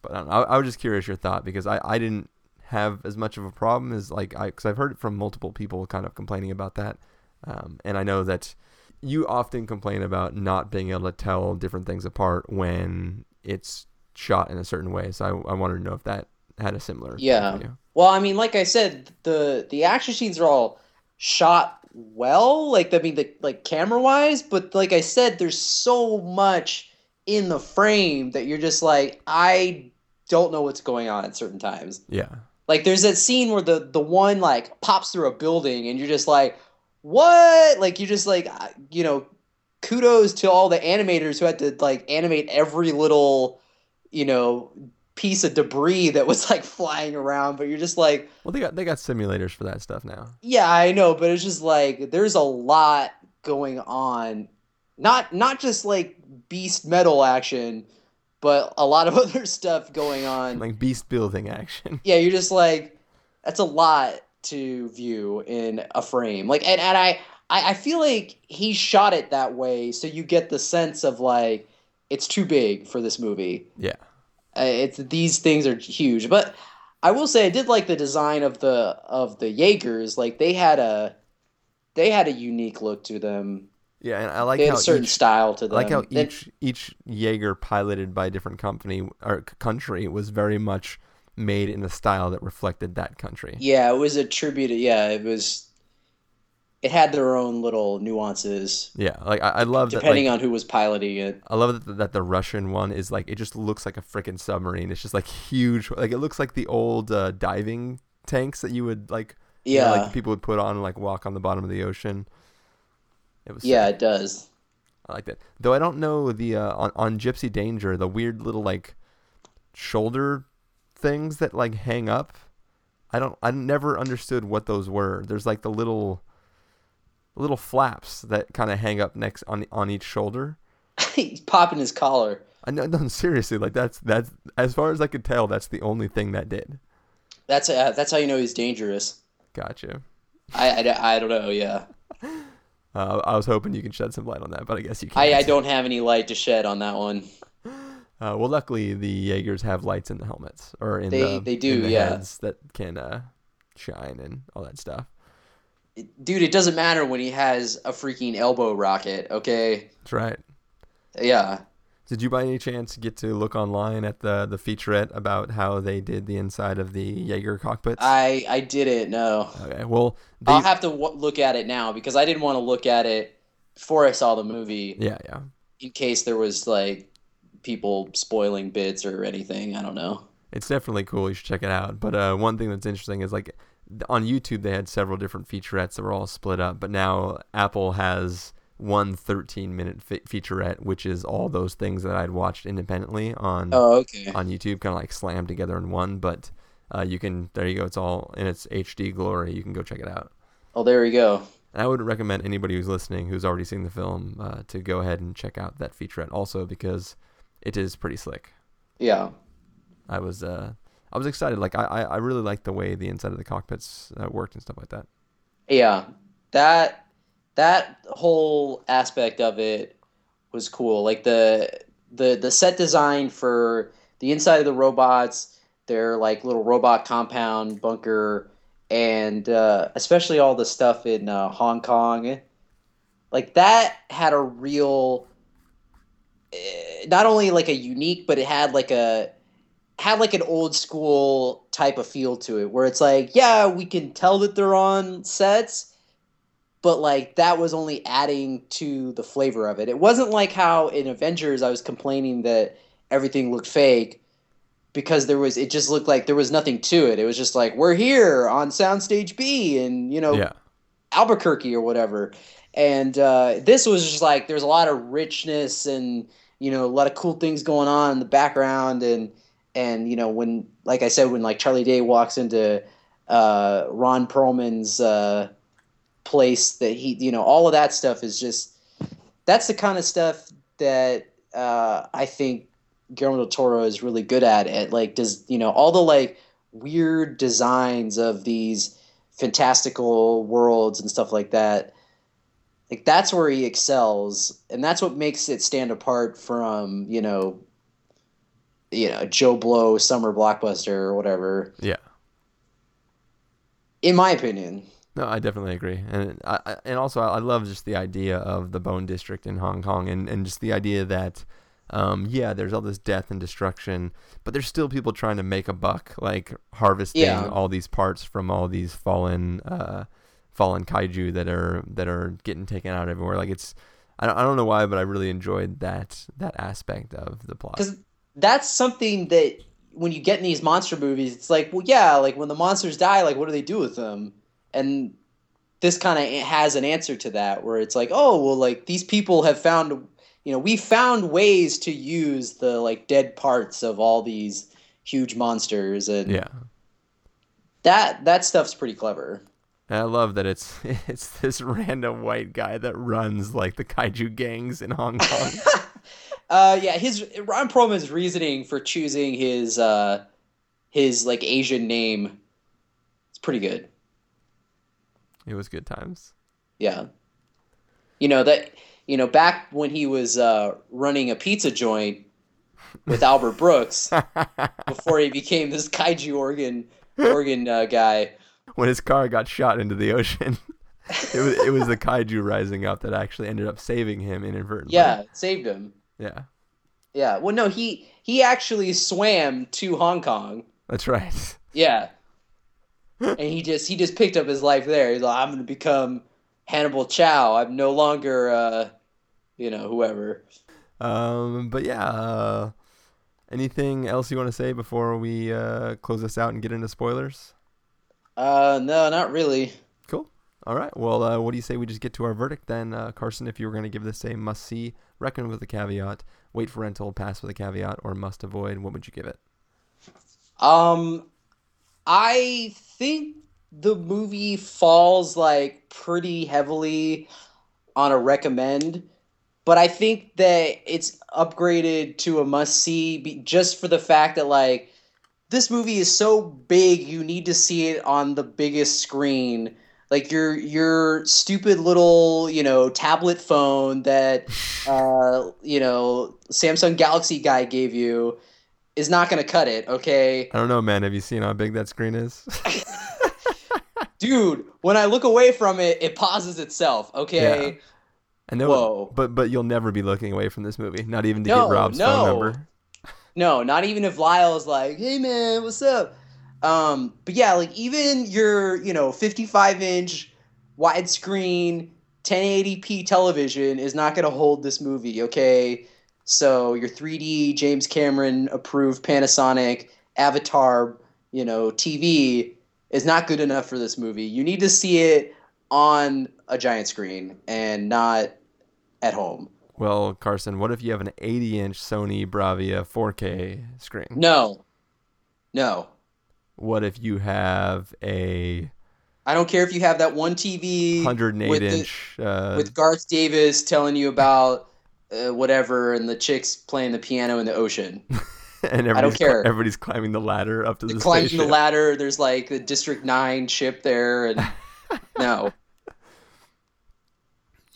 A: but I, don't know, I, I was just curious your thought because I, I didn't have as much of a problem as like I because I've heard it from multiple people kind of complaining about that, um, and I know that you often complain about not being able to tell different things apart when it's shot in a certain way. So I, I wanted to know if that had a similar
B: Yeah. Well, I mean, like I said, the the action scenes are all shot well, like I mean, the like camera wise, but like I said, there's so much in the frame that you're just like, I don't know what's going on at certain times.
A: yeah
B: Like there's that scene where the the one like pops through a building, and you're just like, what? Like you just like, you know, kudos to all the animators who had to like animate every little, you know, piece of debris that was like flying around. But you're just like,
A: well they got they got simulators for that stuff now
B: yeah, I know, but it's just like there's a lot going on. Not not just like beast metal action, but a lot of other stuff going on.
A: like beast building action
B: yeah, you're just like that's a lot to view in a frame. Like and, and I, I I feel like he shot it that way so you get the sense of like it's too big for this movie.
A: yeah
B: Uh, it's these things are huge, but I will say I did like the design of the of the Jaegers. Like they had a they had a unique look to them.
A: yeah and I like
B: They had
A: how
B: a certain
A: each,
B: style to
A: I
B: them.
A: like how each each Jaeger piloted by a different company or country was very much made in a style that reflected that country.
B: yeah, it was attributed. Yeah, it was. It had their own little nuances
A: Yeah, like I, I love that.
B: depending
A: Like,
B: on who was piloting it.
A: I love that, that the Russian one is like it just looks like a freaking submarine. It's just like huge. Like it looks like the old uh, diving tanks that you would like. you know,
B: Yeah.
A: like people would put on and like walk on the bottom of the ocean. It was.
B: Yeah,
A: sick.
B: it does.
A: I like that. Though I don't know the uh, on on Gypsy Danger the weird little like shoulder things that like hang up. I don't. I never understood what those were. There's like the little, little flaps that kind of hang up next on on each shoulder.
B: He's popping his collar.
A: I know. No, seriously. Like that's that's as far as I could tell, that's the only thing that did.
B: That's uh, that's how you know he's dangerous.
A: Gotcha.
B: I, I, I don't know. Yeah,
A: Uh, I was hoping you could shed some light on that, but I guess you can't.
B: I, I don't have any light to shed on that one.
A: Uh, well, luckily the Jaegers have lights in the helmets or in
B: They-
A: the
B: they do,
A: the
B: yeah.
A: heads that can uh, shine and all that stuff.
B: Dude, it doesn't matter when he has a freaking elbow rocket. Okay.
A: That's right.
B: Yeah.
A: Did you by any chance get to look online at the the featurette about how they did the inside of the Jaeger cockpits?
B: I I didn't No.
A: okay. Well, they,
B: I'll have to w- look at it now because I didn't want to look at it before I saw the movie
A: yeah, yeah.
B: in case there was like people spoiling bits or anything. I don't know.
A: It's definitely cool. You should check it out. But uh, one thing that's interesting is like on YouTube they had several different featurettes that were all split up, but now Apple has one 13 minute fe- featurette, which is all those things that I'd watched independently on
B: Oh, okay.
A: on YouTube, kind of like slammed together in one. But uh, you can there you go. It's all in its HD glory. You can go check it out.
B: Oh, there we go.
A: And I would recommend anybody who's listening who's already seen the film uh, to go ahead and check out that featurette also because it is pretty slick.
B: Yeah.
A: I was uh, I was excited. Like I, I I really liked the way the inside of the cockpits uh, worked and stuff like that.
B: Yeah. That that whole aspect of it was cool. Like the the the set design for the inside of the robots, their like little robot compound bunker, and uh, especially all the stuff in uh, Hong Kong, like that had a real, not only like a unique, but it had like a had like an old school type of feel to it, where it's like, yeah, we can tell that they're on sets, but like that was only adding to the flavor of it. It wasn't like how in Avengers I was complaining that everything looked fake because there was it just looked like there was nothing to it. It was just like we're here on soundstage B and you know
A: Yeah,
B: Albuquerque or whatever. And uh, this was just like there's a lot of richness and you know a lot of cool things going on in the background and and you know when like I said when like Charlie Day walks into uh, Ron Perlman's uh, place that he you know all of that stuff is just that's the kind of stuff that uh, I think Guillermo del Toro is really good at. It like does you know all the like weird designs of these fantastical worlds and stuff like that. Like that's where he excels, and that's what makes it stand apart from you know, you know Joe Blow summer blockbuster or whatever.
A: yeah.
B: In my opinion,
A: No, I definitely agree, and I, I and also I love just the idea of the Bone District in Hong Kong, and and just the idea that. Um, yeah, there's all this death and destruction, but there's still people trying to make a buck, like harvesting
B: Yeah.
A: all these parts from all these fallen, uh, fallen kaiju that are that are getting taken out everywhere. Like it's, I don't, I don't know why, but I really enjoyed that that aspect of the plot.
B: because that's something that when you get in these monster movies, it's like, well, yeah, like when the monsters die, like what do they do with them? And this kind of has an answer to that, where it's like, oh, well, like these people have found, you know, we found ways to use the like dead parts of all these huge monsters, and
A: Yeah,
B: that that stuff's pretty clever.
A: And I love that it's it's this random white guy that runs like the kaiju gangs in Hong Kong.
B: Uh, yeah, his Ron Perlman's reasoning for choosing his uh, his like Asian name, it's pretty good.
A: it was good times.
B: Yeah. You know that you know back when he was uh, running a pizza joint with Albert Brooks before he became this kaiju organ organ uh, guy.
A: when his car got shot into the ocean. it was it was the kaiju rising up that actually ended up saving him inadvertently.
B: Yeah, saved him.
A: yeah,
B: Yeah. Well, no, he he actually swam to Hong Kong.
A: that's right.
B: Yeah. and he just he just picked up his life there. He's like, I'm gonna become Hannibal Chau. I'm no longer uh, you know whoever.
A: Um, but yeah, uh, anything else you want to say before we uh, close this out and get into spoilers?
B: Uh, no, not really.
A: Cool. All right. Well, uh, what do you say we just get to our verdict then, uh, Carson? If you were going to give this a must see, reckon with a caveat, wait for rental, pass with a caveat, or must avoid, what would you give it?
B: Um, I think the movie falls like pretty heavily on a recommend, but I think that it's upgraded to a must see just for the fact that like this movie is so big, you need to see it on the biggest screen. Like your your stupid little you know tablet phone that uh, you know Samsung Galaxy guy gave you is not going to cut it. Okay.
A: I don't know, man. Have you seen how big that screen is?
B: Dude, when I look away from it, it pauses itself. Okay.
A: Yeah. I know,
B: Whoa.
A: but but you'll never be looking away from this movie. Not even to
B: No,
A: get Rob's
B: no.
A: phone number.
B: No, not even if Lyle's like, "Hey man, what's up?" Um, but yeah, like even your, you know, 55 inch widescreen 1080p television is not going to hold this movie. Okay, so your 3D James Cameron approved Panasonic Avatar, you know, TV is not good enough for this movie. You need to see it on a giant screen and not at home.
A: Well, Carson, what if you have an 80-inch Sony Bravia 4K screen?
B: No, no.
A: What if you have a
B: I don't care if you have that one TV
A: 108
B: with the-
A: inch? uh,
B: with Garth Davis telling you about uh, whatever, and the chicks playing the piano in the ocean.
A: and everybody's, cli-
B: care.
A: everybodying climbing the ladder up to the
B: Climbing the ladder. There's like the District Nine ship there, and no,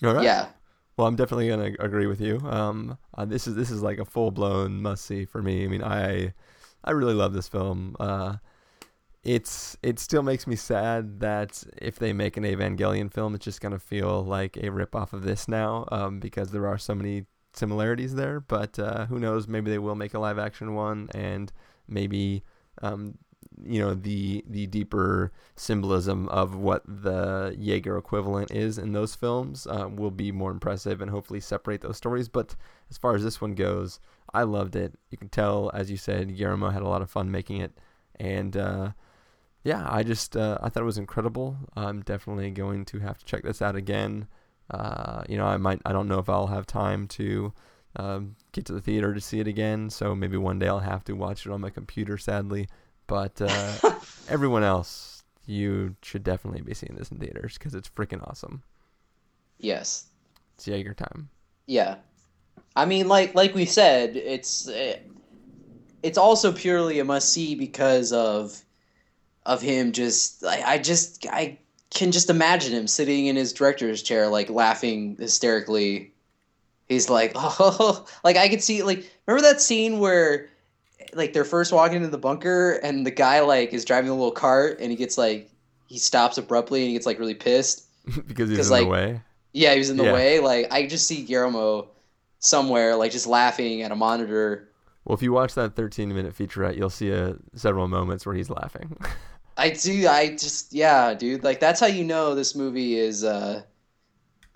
A: All right.
B: yeah,
A: Well, I'm definitely gonna agree with you. Um, uh, this is this is like a full blown must see for me. I mean, I I really love this film. Uh, it's it still makes me sad that if they make an Evangelion film, it's just gonna feel like a rip off of this now. Um, because there are so many similarities there. But uh, who knows? Maybe they will make a live action one, and maybe um, you know the the deeper symbolism of what the Jaeger equivalent is in those films uh, will be more impressive and hopefully separate those stories. But as far as this one goes, I loved it. You can tell, as you said, Guillermo had a lot of fun making it, and uh, yeah, I just uh, I thought it was incredible. I'm definitely going to have to check this out again. Uh, you know, I might I don't know if I'll have time to um, get to the theater to see it again. So maybe one day I'll have to watch it on my computer, sadly. But uh, everyone else, you should definitely be seeing this in theaters because it's freaking awesome.
B: yes,
A: It's Jaeger time.
B: yeah. I mean, like like we said, it's eh, it's also purely a must see because of of him. Just I, I just I can just imagine him sitting in his director's chair, like laughing hysterically. He's like, oh, like I could see, like, remember that scene where, like, they're first walking into the bunker and the guy like is driving a little cart and he gets like he stops abruptly and he gets like really pissed.
A: because he's in
B: like,
A: the way.
B: Yeah, he was in the
A: Yeah.
B: way. Like I just see Guillermo somewhere, like just laughing at a monitor.
A: Well, if you watch that 13 minute featurette, you'll see uh several moments where he's laughing.
B: I do. I just yeah, dude. Like that's how you know this movie is uh,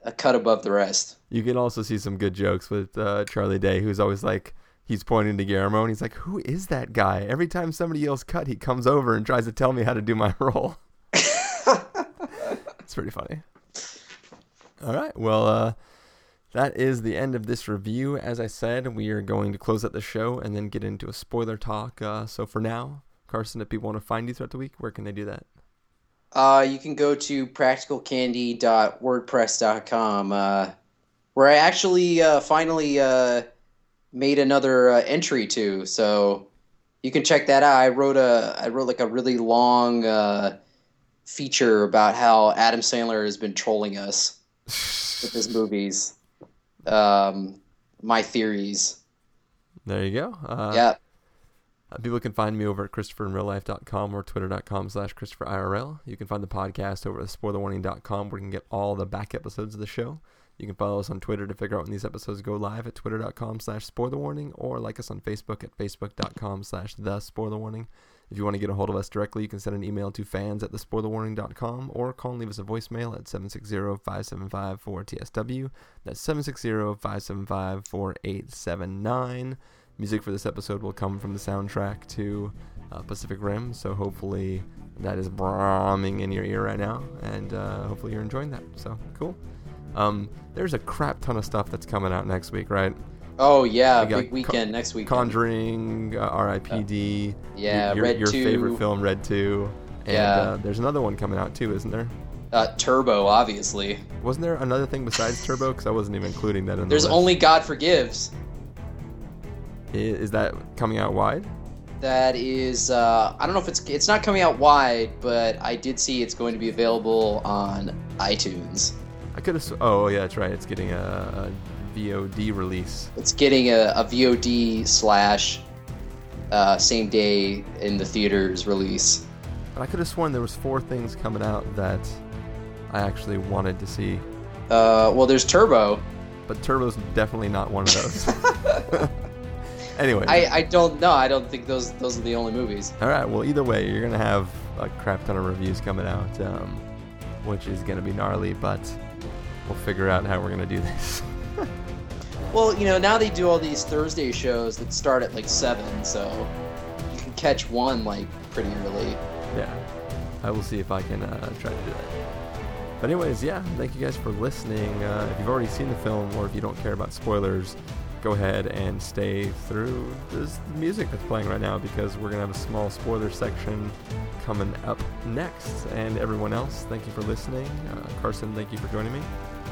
B: a cut above the rest.
A: you can also see some good jokes with uh, Charlie Day, who's always like, he's pointing to Guillermo and he's like, who is that guy? Every time somebody yells cut, he comes over and tries to tell me how to do my role. it's pretty funny. All right. Well, uh, that is the end of this review. As I said, we are going to close out the show and then get into a spoiler talk. Uh, so for now, Carson, if people want to find you throughout the week, where can they do that?
B: Uh, you can go to practicalcandy.wordpress.com, uh, where I actually uh, finally uh, made another uh, entry to. So you can check that out. I wrote a I wrote like a really long uh, feature about how Adam Sandler has been trolling us with his movies. Um, my theories.
A: There you go. Uh,
B: yeah.
A: People can find me over at ChristopherInRealLife.com or Twitter.com slash ChristopherIRL. You can find the podcast over at SpoilerWarning.com where you can get all the back episodes of the show. You can follow us on Twitter to figure out when these episodes go live at Twitter.com slash SpoilerWarning or like us on Facebook at Facebook.com slash The Spoilerwarning. If you want to get a hold of us directly, you can send an email to fans at thespoilerwarning.com or call and leave us a voicemail at 760-575-4TSW. That's 760-575-4879. Music for this episode will come from the soundtrack to uh, Pacific Rim, so hopefully that is bombing in your ear right now, and uh, hopefully you're enjoying that. So cool. Um, there's a crap ton of stuff that's coming out next week, right?
B: Oh yeah,
A: We
B: big weekend next week.
A: Conjuring, uh, R.I.P.D.
B: yeah,
A: your,
B: Red
A: your
B: 2.
A: favorite film, Red Two. And
B: Yeah.
A: uh, there's another one coming out too, isn't there?
B: Uh, Turbo, obviously.
A: Wasn't there another thing besides Turbo? Because I wasn't even including that in the
B: There's
A: list.
B: only God Forgives.
A: I- Is that coming out wide?
B: That is, uh, I don't know if it's it's not coming out wide, but I did see it's going to be available on iTunes.
A: I could have. Oh yeah, that's right. It's getting a, a VOD release.
B: It's getting a, a VOD slash uh, same day in the theaters release.
A: But I could have sworn there was four things coming out that I actually wanted to see.
B: Uh, well, there's Turbo.
A: But Turbo's definitely not one of those. anyway.
B: I, I don't know. I don't think those those are the only movies.
A: All right. Well, either way, you're gonna have a crap ton of reviews coming out, um, which is gonna be gnarly. But we'll figure out how we're gonna do this.
B: Well, you know, now they do all these Thursday shows that start at like seven, so you can catch one like pretty early.
A: yeah. I will see if I can uh, try to do that. But anyways, yeah. Thank you guys for listening. Uh, if you've already seen the film, or if you don't care about spoilers, go ahead and stay through this music that's playing right now because we're gonna have a small spoiler section coming up next. And everyone else, thank you for listening. Uh, Carson, thank you for joining me.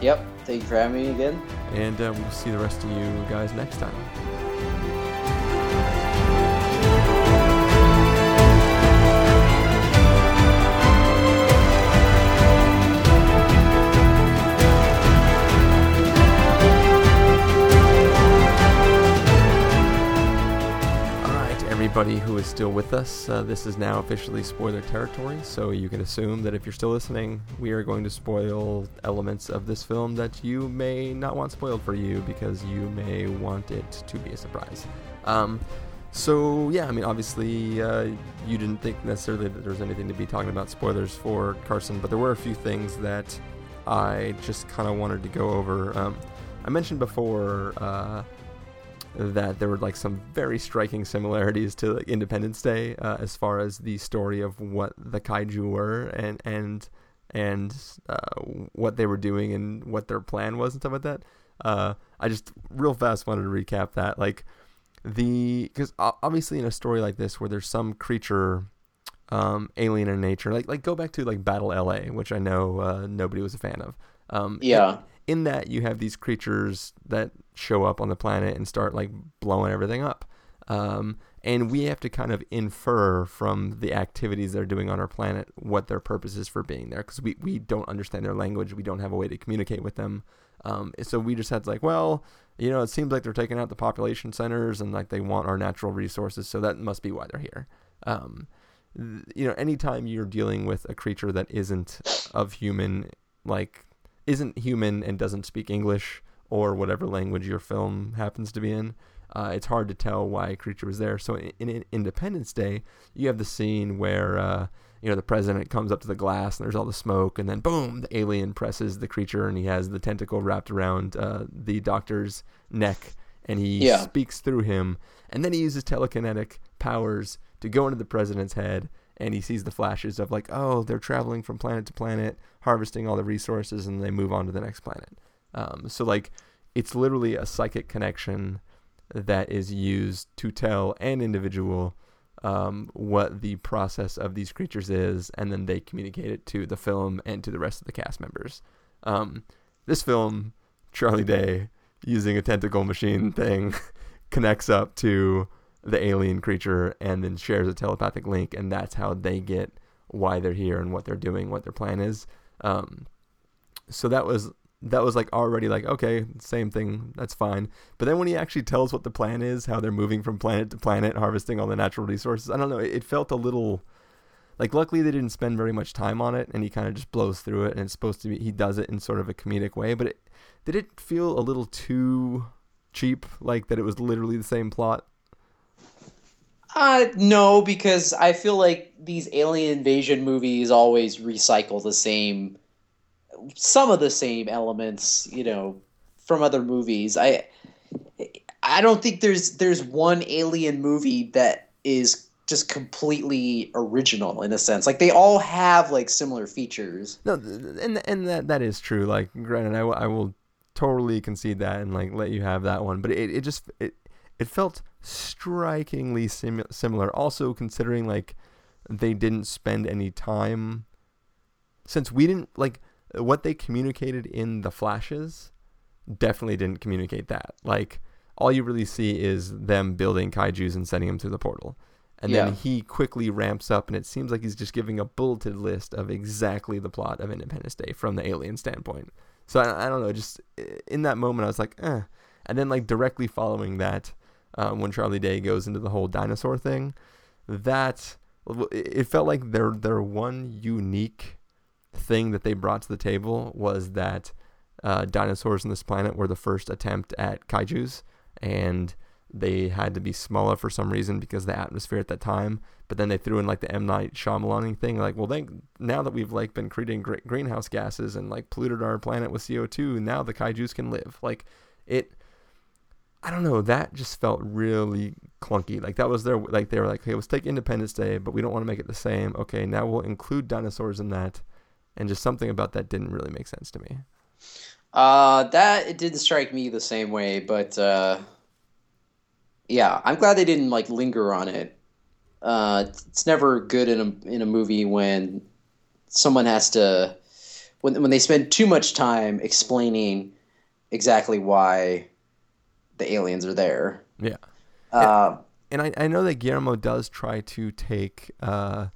B: Yep. Thank you for having me again.
A: And uh, we'll see the rest of you guys next time. Everybody who is still with us, uh, this is now officially spoiler territory, so you can assume that if you're still listening, we are going to spoil elements of this film that you may not want spoiled for you because you may want it to be a surprise. Um, so, yeah, I mean, obviously, uh, you didn't think necessarily that there was anything to be talking about spoilers for Carson, but there were a few things that I just kind of wanted to go over. Um, I mentioned before. Uh, that there were like some very striking similarities to like Independence Day uh, as far as the story of what the kaiju were and and and uh, what they were doing and what their plan was and stuff like that. Uh, I just real fast wanted to recap that like the because obviously in a story like this where there's some creature um, alien in nature like like go back to like Battle LA which I know uh, nobody was a fan of. Um,
B: Yeah.
A: In that you have these creatures that show up on the planet and start like blowing everything up. Um, and we have to kind of infer from the activities they're doing on our planet what their purpose is for being there because we, we don't understand their language. We don't have a way to communicate with them. Um, so we just had to like, well, you know, it seems like they're taking out the population centers and like they want our natural resources. So that must be why they're here. Um, th- you know, anytime you're dealing with a creature that isn't of human, like isn't human and doesn't speak English or whatever language your film happens to be in, uh, it's hard to tell why a creature was there. So in, in Independence Day, you have the scene where uh, you know the president comes up to the glass and there's all the smoke, and then boom, the alien presses the creature and he has the tentacle wrapped around uh, the doctor's neck, and he
B: Yeah.
A: speaks through him, and then he uses telekinetic powers to go into the president's head and he sees the flashes of like, oh, they're traveling from planet to planet, harvesting all the resources, and they move on to the next planet. Um, so like, it's literally a psychic connection that is used to tell an individual um, what the process of these creatures is, and then they communicate it to the film and to the rest of the cast members. Um, this film, Charlie Day using a tentacle machine thing, connects up to the alien creature and then shares a telepathic link, and that's how they get why they're here and what they're doing, what their plan is. Um, so that was that was like already like okay, same thing, that's fine. But then when he actually tells what the plan is, how they're moving from planet to planet, harvesting all the natural resources, I don't know, it, it felt a little like luckily they didn't spend very much time on it, and he kind of just blows through it, and it's supposed to be he does it in sort of a comedic way, but it did it feel a little too cheap, like that it was literally the same plot.
B: Uh, no, because I feel like these alien invasion movies always recycle the same, some of the same elements, you know, from other movies. I, I don't think there's there's one alien movie that is just completely original in a sense. Like they all have like similar features.
A: No, and and that that is true. Like, granted, I, w- I will totally concede that and like let you have that one. But it, it just it it felt strikingly sim- similar. Also considering like they didn't spend any time since we didn't like what they communicated in the flashes definitely didn't communicate that. Like all you really see is them building kaiju's and sending them through the portal. And
B: Yeah.
A: then he quickly ramps up and it seems like he's just giving a bulleted list of exactly the plot of Independence Day from the alien standpoint. So I, I don't know, just in that moment I was like, eh. And then like directly following that, um, when Charlie Day goes into the whole dinosaur thing, that it felt like their their one unique thing that they brought to the table was that uh, dinosaurs on this planet were the first attempt at kaiju's, and they had to be smaller for some reason because the atmosphere at that time. But then they threw in like the M Night Shyamalan thing, like, well, then now that we've like been creating gre- greenhouse gases and like polluted our planet with CO two, now the kaiju's can live. Like it, I don't know. That just felt really clunky. Like that was their like they were like, okay, let's take Independence Day, but we don't want to make it the same. Okay, now we'll include dinosaurs in that, and just something about that didn't really make sense to me.
B: Uh, that it didn't strike me the same way, but uh, yeah, I'm glad they didn't like linger on it. Uh, it's never good in a in a movie when someone has to when when they spend too much time explaining exactly why the aliens are there.
A: Yeah.
B: Uh,
A: and I, I know that Guillermo does try to take uh,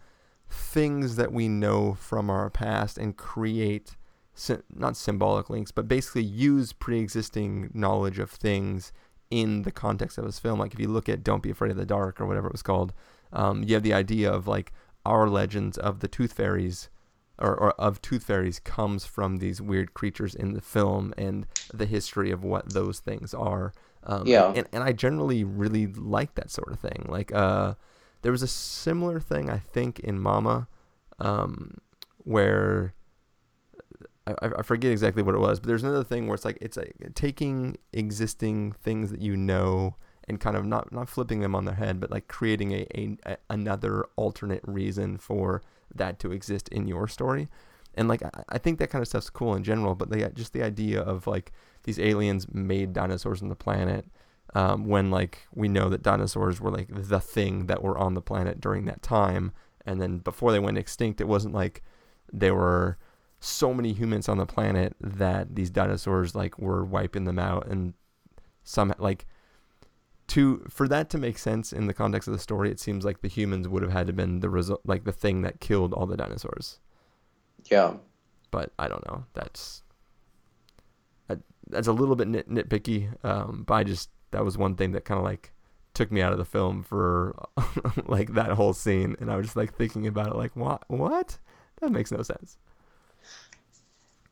A: things that we know from our past and create sy- not symbolic links, but basically use pre-existing knowledge of things in the context of his film. Like if you look at "Don't Be Afraid of the Dark" or whatever it was called, um, you have the idea of like our legends of the tooth fairies. Or, or of tooth fairies comes from these weird creatures in the film and the history of what those things are. Um,
B: Yeah.
A: and, and I generally really like that sort of thing. Like, uh, there was a similar thing I think in Mama, um, where I, I forget exactly what it was, but there's another thing where it's like it's like taking existing things that you know and kind of not not flipping them on their head, but like creating a, a, a another alternate reason for that to exist in your story. And like I, I think that kind of stuff's cool in general, but they, just the idea of like these aliens made dinosaurs on the planet um, when like we know that dinosaurs were like the thing that were on the planet during that time, and then before they went extinct, it wasn't like there were so many humans on the planet that these dinosaurs like were wiping them out and some like to for that to make sense in the context of the story it seems like the humans would have had to been the result like the thing that killed all the dinosaurs.
B: Yeah.
A: but i don't know. That's that's a little bit nit, nitpicky um but i just that was one thing that kind of like took me out of the film for like that whole scene and i was just like thinking about it like what what that makes no sense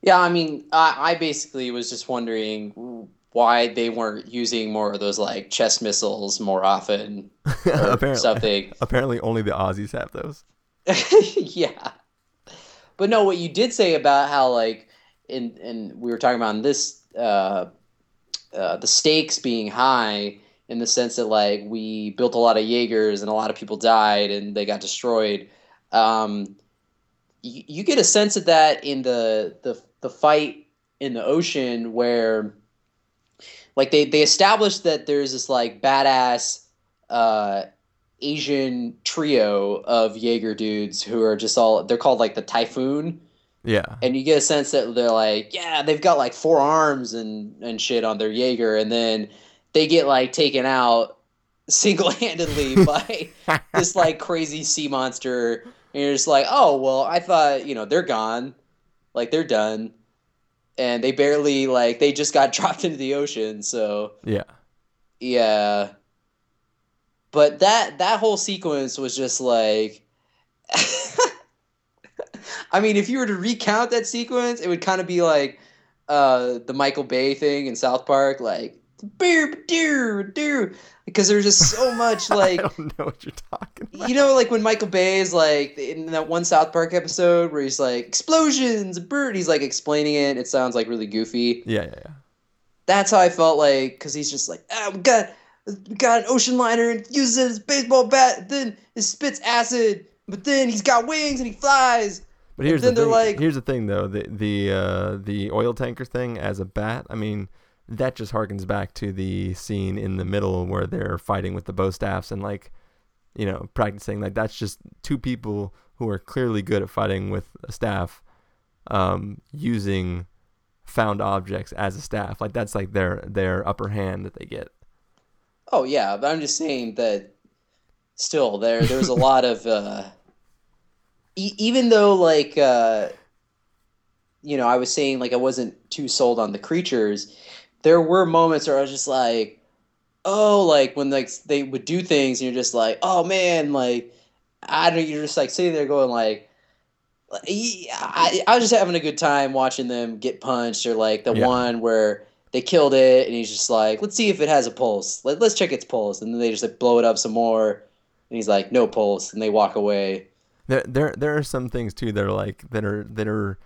B: Yeah, I mean, I, I basically was just wondering why they weren't using more of those like chest missiles more often or
A: apparently
B: something.
A: apparently only the aussies have those
B: yeah. But no, what you did say about how like in and we were talking about in this uh, uh, the stakes being high in the sense that like we built a lot of Jaegers and a lot of people died and they got destroyed. Um, you, you get a sense of that in the the the fight in the ocean where like they they established that there's this like badass uh Asian trio of Jaeger dudes who are just all they're called like the Typhoon
A: yeah.
B: And you get a sense that they're like yeah they've got like four arms and and shit on their Jaeger and then they get like taken out single-handedly by this like crazy sea monster. And you're just like oh well I thought you know they're gone. Like they're done. And they barely like they just got dropped into the ocean so
A: yeah.
B: Yeah. But that that whole sequence was just like I mean, if you were to recount that sequence, it would kind of be like uh, the Michael Bay thing in South Park, like beer, deer, deer, because there's just so much like
A: I don't know what you're talking about.
B: you know, like when Michael Bay is like in that one South Park episode where he's like explosions, a bird. He's like explaining it. It sounds like really goofy
A: Yeah, yeah, yeah.
B: that's how I felt like because he's just like, ah, we got we got an ocean liner and uses his baseball bat. Then it spits acid, but then he's got wings and he flies.
A: But here's
B: then
A: the thing.
B: like-
A: here's the thing though. The the uh, the oil tanker thing as a bat. I mean, that just harkens back to the scene in the middle where they're fighting with the bow staffs and like, you know, practicing. Like that's just two people who are clearly good at fighting with a staff, um, using found objects as a staff. Like that's like their their upper hand that they get.
B: Oh yeah, but I'm just saying that still there there's a lot of uh e- even though like uh you know, I was saying like I wasn't too sold on the creatures, there were moments where I was just like oh like when like they would do things and you're just like, "Oh man, like I don't you're just like sitting there going like I, I was just having a good time watching them get punched or like the
A: Yeah.
B: one where they killed it and he's just like let's see if it has a pulse. Let, let's check its pulse. And then they just like blow it up some more. And he's like no pulse. And they walk away
A: There, there, there are some things too that are like that are that are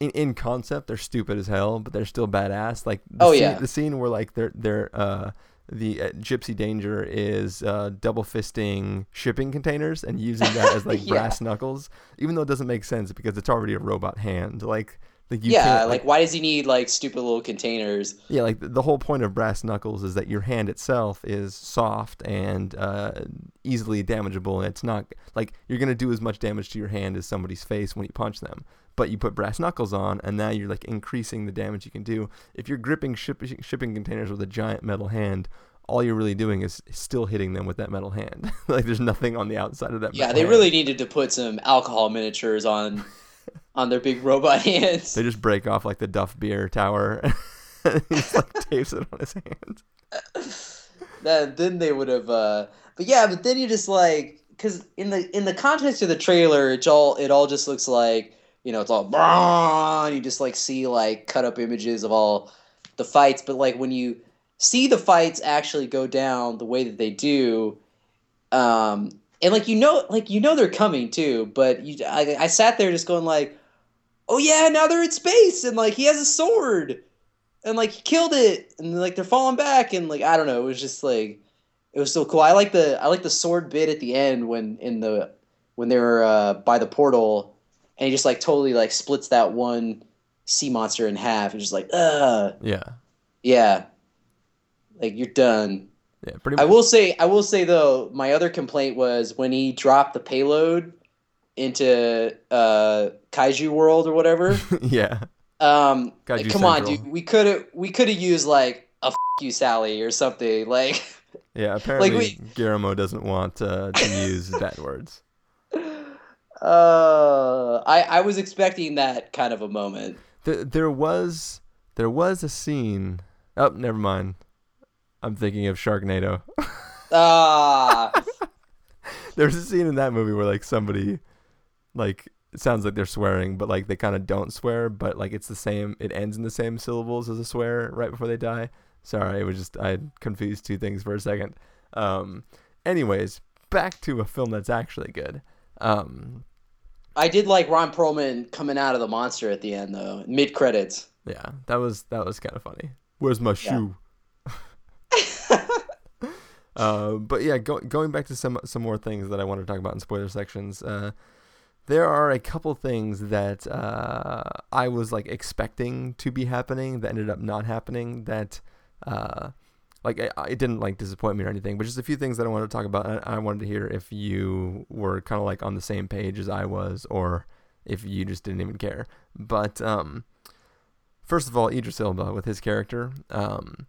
A: in, in concept they're stupid as hell, but they're still badass. Like the
B: Oh,
A: scene,
B: yeah.
A: the scene where like they're they're uh the uh, Gypsy Danger is uh, double fisting shipping containers and using that as like
B: Yeah.
A: brass knuckles, even though it doesn't make sense because it's already a robot hand. Like, like
B: yeah
A: can't,
B: like why does he need like stupid little containers
A: yeah, like the, whole point of brass knuckles is that your hand itself is soft and uh, easily damageable, and it's not like you're gonna do as much damage to your hand as somebody's face when you punch them. But you put brass knuckles on, and now you're like increasing the damage you can do. If you're gripping ship, shipping containers with a giant metal hand, all you're really doing is still hitting them with that metal hand. like there's nothing on the outside of that.
B: yeah they
A: hand.
B: really needed to put some alcohol miniatures on on their big robot hands
A: They just break off like the Duff beer tower. and he just like tapes it on his hand.
B: then then they would have uh but yeah but then you just like because in the in the context of the trailer it's all it all just looks like you know it's all and you just like see like cut up images of all the fights but like when you see the fights actually go down the way that they do um and like you know like you know they're coming too but you I, I sat there just going like oh yeah now they're in space and like he has a sword and like he killed it and like they're falling back and like i don't know it was just like it was so cool. I like the i like the sword bit at the end when in the when they were uh, by the portal and he just like totally like splits that one sea monster in half and just like uh
A: Yeah.
B: yeah. Like you're done
A: Yeah. Pretty
B: I will say, I will say though, my other complaint was when he dropped the payload into uh, Kaiju World or whatever.
A: yeah.
B: Um,
A: Kaiju
B: come on, dude, we could have we could have used like a F- you Sally or something. Like,
A: Yeah, apparently like
B: we-
A: Guillermo doesn't want uh, to use bad words.
B: uh, I I was expecting that kind of a moment.
A: There, there was there was a scene. Oh, never mind. I'm thinking of Sharknado.
B: Ah,
A: There's a scene in that movie where like somebody, like it sounds like they're swearing, but like they kind of don't swear, but like it's the same. It ends in the same syllables as a swear right before they die. Sorry, it was just I confused two things for a second. Um, anyways, back to a film that's actually good. Um,
B: I did like Ron Perlman coming out of the monster at the end though, mid credits.
A: Yeah, that was that was kind of funny. Where's my shoe? Uh, but yeah, go, going back to some some more things that I want to talk about in spoiler sections. Uh, there are a couple things that uh, I was like expecting to be happening that ended up not happening. That uh, like it, didn't like disappoint me or anything, but just a few things that I wanted to talk about. And I wanted to hear if you were kind of like on the same page as I was, or if you just didn't even care. But um, first of all, Idris Elba with his character. Um,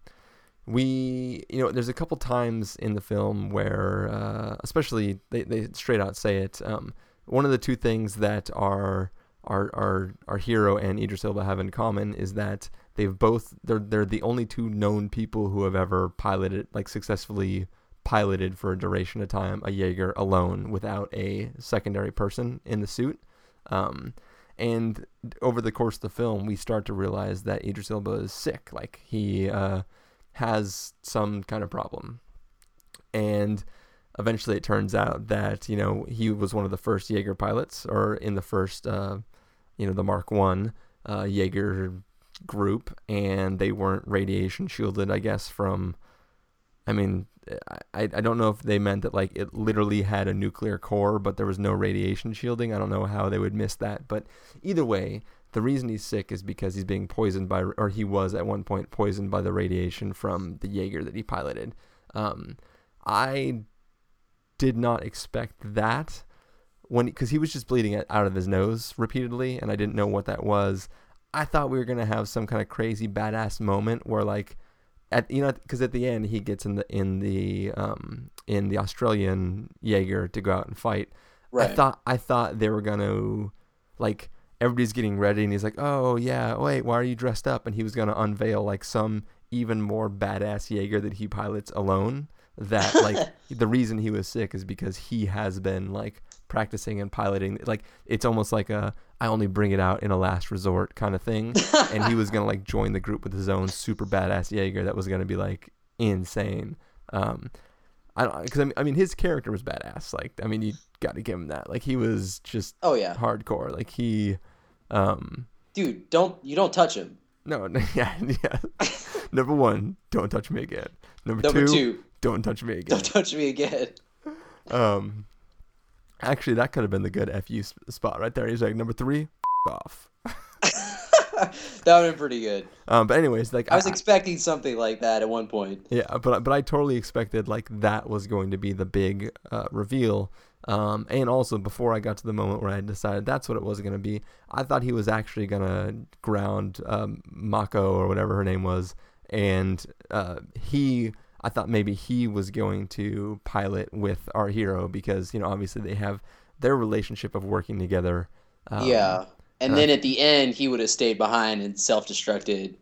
A: we, you know, there's a couple times in the film where, uh, especially they, they straight out say it. Um, one of the two things that our our our our hero and Idris Elba have in common is that they've both they're they're the only two known people who have ever piloted like successfully piloted for a duration of time a Jaeger alone without a secondary person in the suit. Um, and over the course of the film, we start to realize that Idris Elba is sick. Like he uh, has some kind of problem, and eventually it turns out that you know he was one of the first Jaeger pilots, or in the first, uh, you know, the Mark One uh, Jaeger group, and they weren't radiation shielded, I guess, from I mean, I, I don't know if they meant that like it literally had a nuclear core, but there was no radiation shielding. I don't know how they would miss that. But either way, the reason he's sick is because he's being poisoned by, or he was at one point poisoned by the radiation from the Jaeger that he piloted. Um, I did not expect that when because he was just bleeding out of his nose repeatedly, and I didn't know what that was. I thought we were gonna have some kind of crazy badass moment where like at you know because at the end he gets in the in the um in the Australian Jaeger to go out and fight.
B: Right.
A: I thought I thought they were gonna like everybody's getting ready and he's like, oh yeah, wait, why are you dressed up? And he was gonna unveil like some even more badass Jaeger that he pilots alone. That like the reason he was sick is because he has been like practicing and piloting. Like it's almost like a I only bring it out in a last resort kind of thing. and he was gonna like join the group with his own super badass Jaeger that was gonna be like insane. Um, I don't because I mean, I mean his character was badass. Like I mean you got to give him that. Like he was just
B: Oh yeah,
A: hardcore. Like he, um,
B: dude, don't you don't touch him.
A: no, yeah, yeah. Number one, don't touch me again. Number,
B: Number
A: two,
B: two,
A: don't touch me again.
B: don't touch me again.
A: Um, actually, that could have been the good fu spot right there. He's like number three, off.
B: that would have been pretty good.
A: Um, but anyways, like
B: I was expecting something like that at one point.
A: Yeah, but but I totally expected like that was going to be the big uh, reveal. Um, and also before I got to the moment where I decided that's what it was going to be, I thought he was actually going to ground um, Mako or whatever her name was, and uh, he. I thought maybe he was going to pilot with our hero because you know obviously they have their relationship of working together. Um,
B: yeah, and
A: uh,
B: then at the end, he would have stayed behind and self-destructed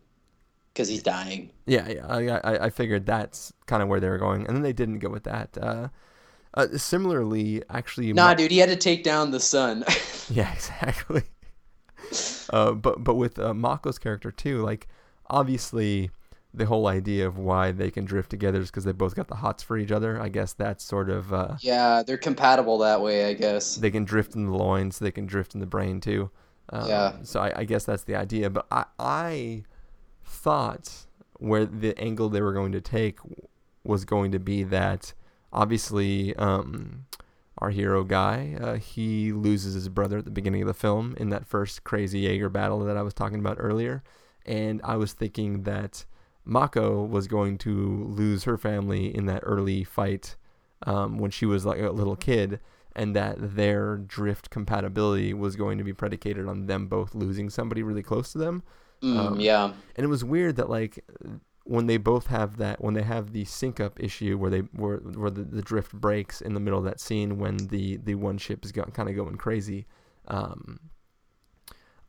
B: because he's dying.
A: Yeah, yeah. I, I, I figured that's kind of where they were going, and then they didn't go with that. Uh, uh, similarly, actually,
B: Nah,
A: Ma-
B: dude, he had to take down the sun.
A: yeah, exactly. uh, but but with uh, Mako's character too, like obviously the whole idea of why they can drift together is because they both got the hots for each other. I guess that's sort of uh,
B: yeah, they're compatible that way, I guess.
A: they can drift in the loins, they can drift in the brain too. Um,
B: Yeah.
A: So I, I guess that's the idea. But I I thought where the angle they were going to take was going to be that obviously um, our hero guy uh, he loses his brother at the beginning of the film in that first crazy Jaeger battle that I was talking about earlier, and I was thinking that Mako was going to lose her family in that early fight um, when she was like a little kid, and that their drift compatibility was going to be predicated on them both losing somebody really close to them.
B: Mm,
A: Um,
B: yeah,
A: And it was weird that like when they both have that when they have the sync up issue where they where where the, the drift breaks in the middle of that scene when the the one ship is kind of going crazy. Um,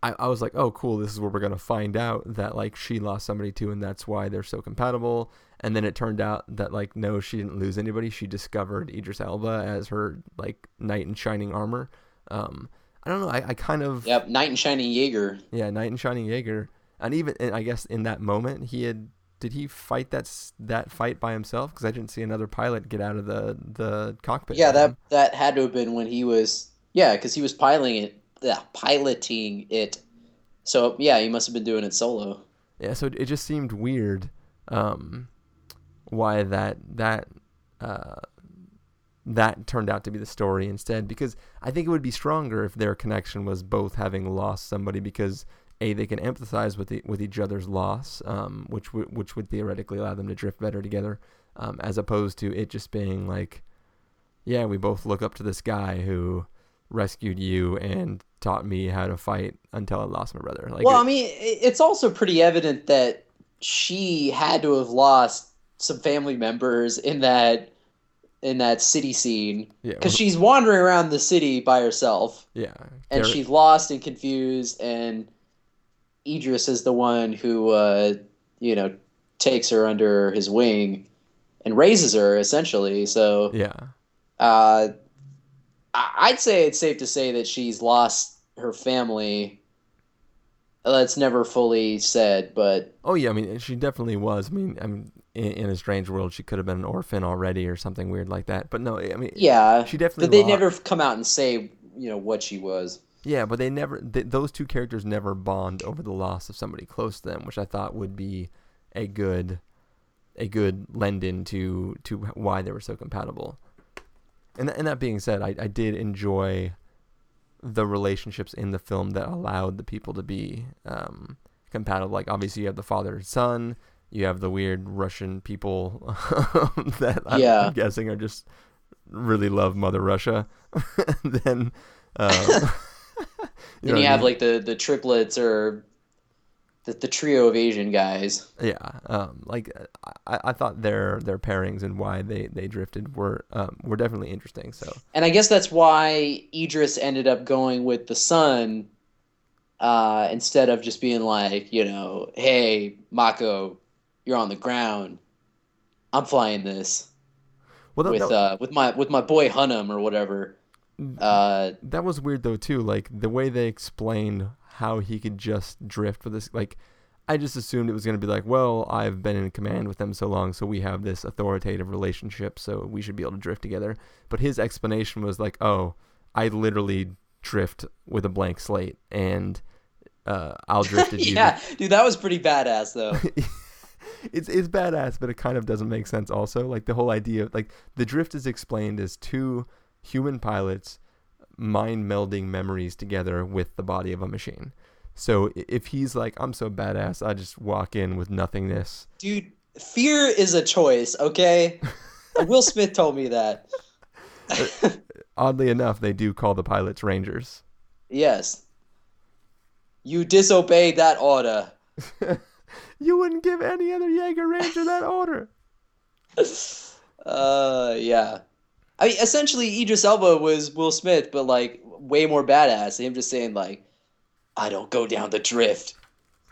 A: I, I was like, oh, cool. This is where we're gonna find out that like she lost somebody too, and that's why they're so compatible. And then it turned out that like no, she didn't lose anybody. She discovered Idris Elba as her like knight in shining armor. Um, I don't know. I, I kind of
B: yep. Knight in Shining Jaeger.
A: yeah, Knight in Shining Jaeger, and even and I guess in that moment he had did he fight that that fight by himself? Because I didn't see another pilot get out of the the cockpit.
B: Yeah, that that had to have been when he was yeah, because he was piloting it, yeah, piloting it. So yeah, he must have been doing it solo.
A: yeah. So it, it just seemed weird, um, why that that uh, that turned out to be the story instead. Because I think it would be stronger if their connection was both having lost somebody because a they can empathize with the, with each other's loss, um, which w- which would theoretically allow them to drift better together, um, as opposed to it just being like, yeah, we both look up to this guy who rescued you and taught me how to fight until I lost my brother. Like,
B: well,
A: it-
B: I mean, it's also pretty evident that she had to have lost some family members in that in that city scene.
A: Yeah,
B: because she's wandering around the city by herself.
A: Yeah,
B: and she's lost and confused and Idris is the one who uh, you know takes her under his wing and raises her essentially so
A: yeah,
B: uh, I'd say it's safe to say that she's lost her family that's never fully said but
A: Oh yeah, I mean she definitely was. I mean, I mean in, in a strange world she could have been an orphan already or something weird like that. But no, I mean
B: yeah
A: she definitely.
B: but they
A: lo-
B: never come out and say you know what she was
A: Yeah, but they never. Th- those two characters never bond over the loss of somebody close to them, which I thought would be a good, a good lend in to to why they were so compatible. And th- and that being said, I, I did enjoy the relationships in the film that allowed the people to be um, compatible. Like obviously you have the father and son, you have the weird Russian people that I'm,
B: Yeah.
A: I'm guessing are just really love Mother Russia. then uh,
B: Then you
A: I
B: have
A: mean?
B: like the the triplets or the, the trio of Asian guys.
A: Yeah, um, like I, I thought their their pairings and why they, they drifted were um, were definitely interesting. So
B: And I guess that's why Idris ended up going with the son uh, instead of just being like, you know, hey, Mako, you're on the ground. I'm flying this
A: well, that,
B: with
A: that,
B: uh, with my with my boy Hunnam or whatever. Uh,
A: that was weird though too. Like the way they explained how he could just drift with this. Like I just assumed it was gonna be like, well, I've been in command with them so long, so we have this authoritative relationship, so we should be able to drift together. But his explanation was like, oh, I literally drift with a blank slate, and uh, I'll drift at you.
B: yeah, dude, that was pretty badass though.
A: it's it's badass, but it kind of doesn't make sense. Also, like the whole idea of like the drift is explained as two human pilots mind melding memories together with the body of a machine. So if he's like, I'm so badass, I just walk in with nothingness.
B: Dude, fear is a choice, okay? Will Smith told me that.
A: Oddly enough, they do call the pilots rangers.
B: Yes. You disobeyed that order.
A: You wouldn't give any other Jaeger Ranger that order.
B: Uh, yeah. I mean, essentially, Idris Elba was Will Smith, but like way more badass. Him just saying like, "I don't go down the drift."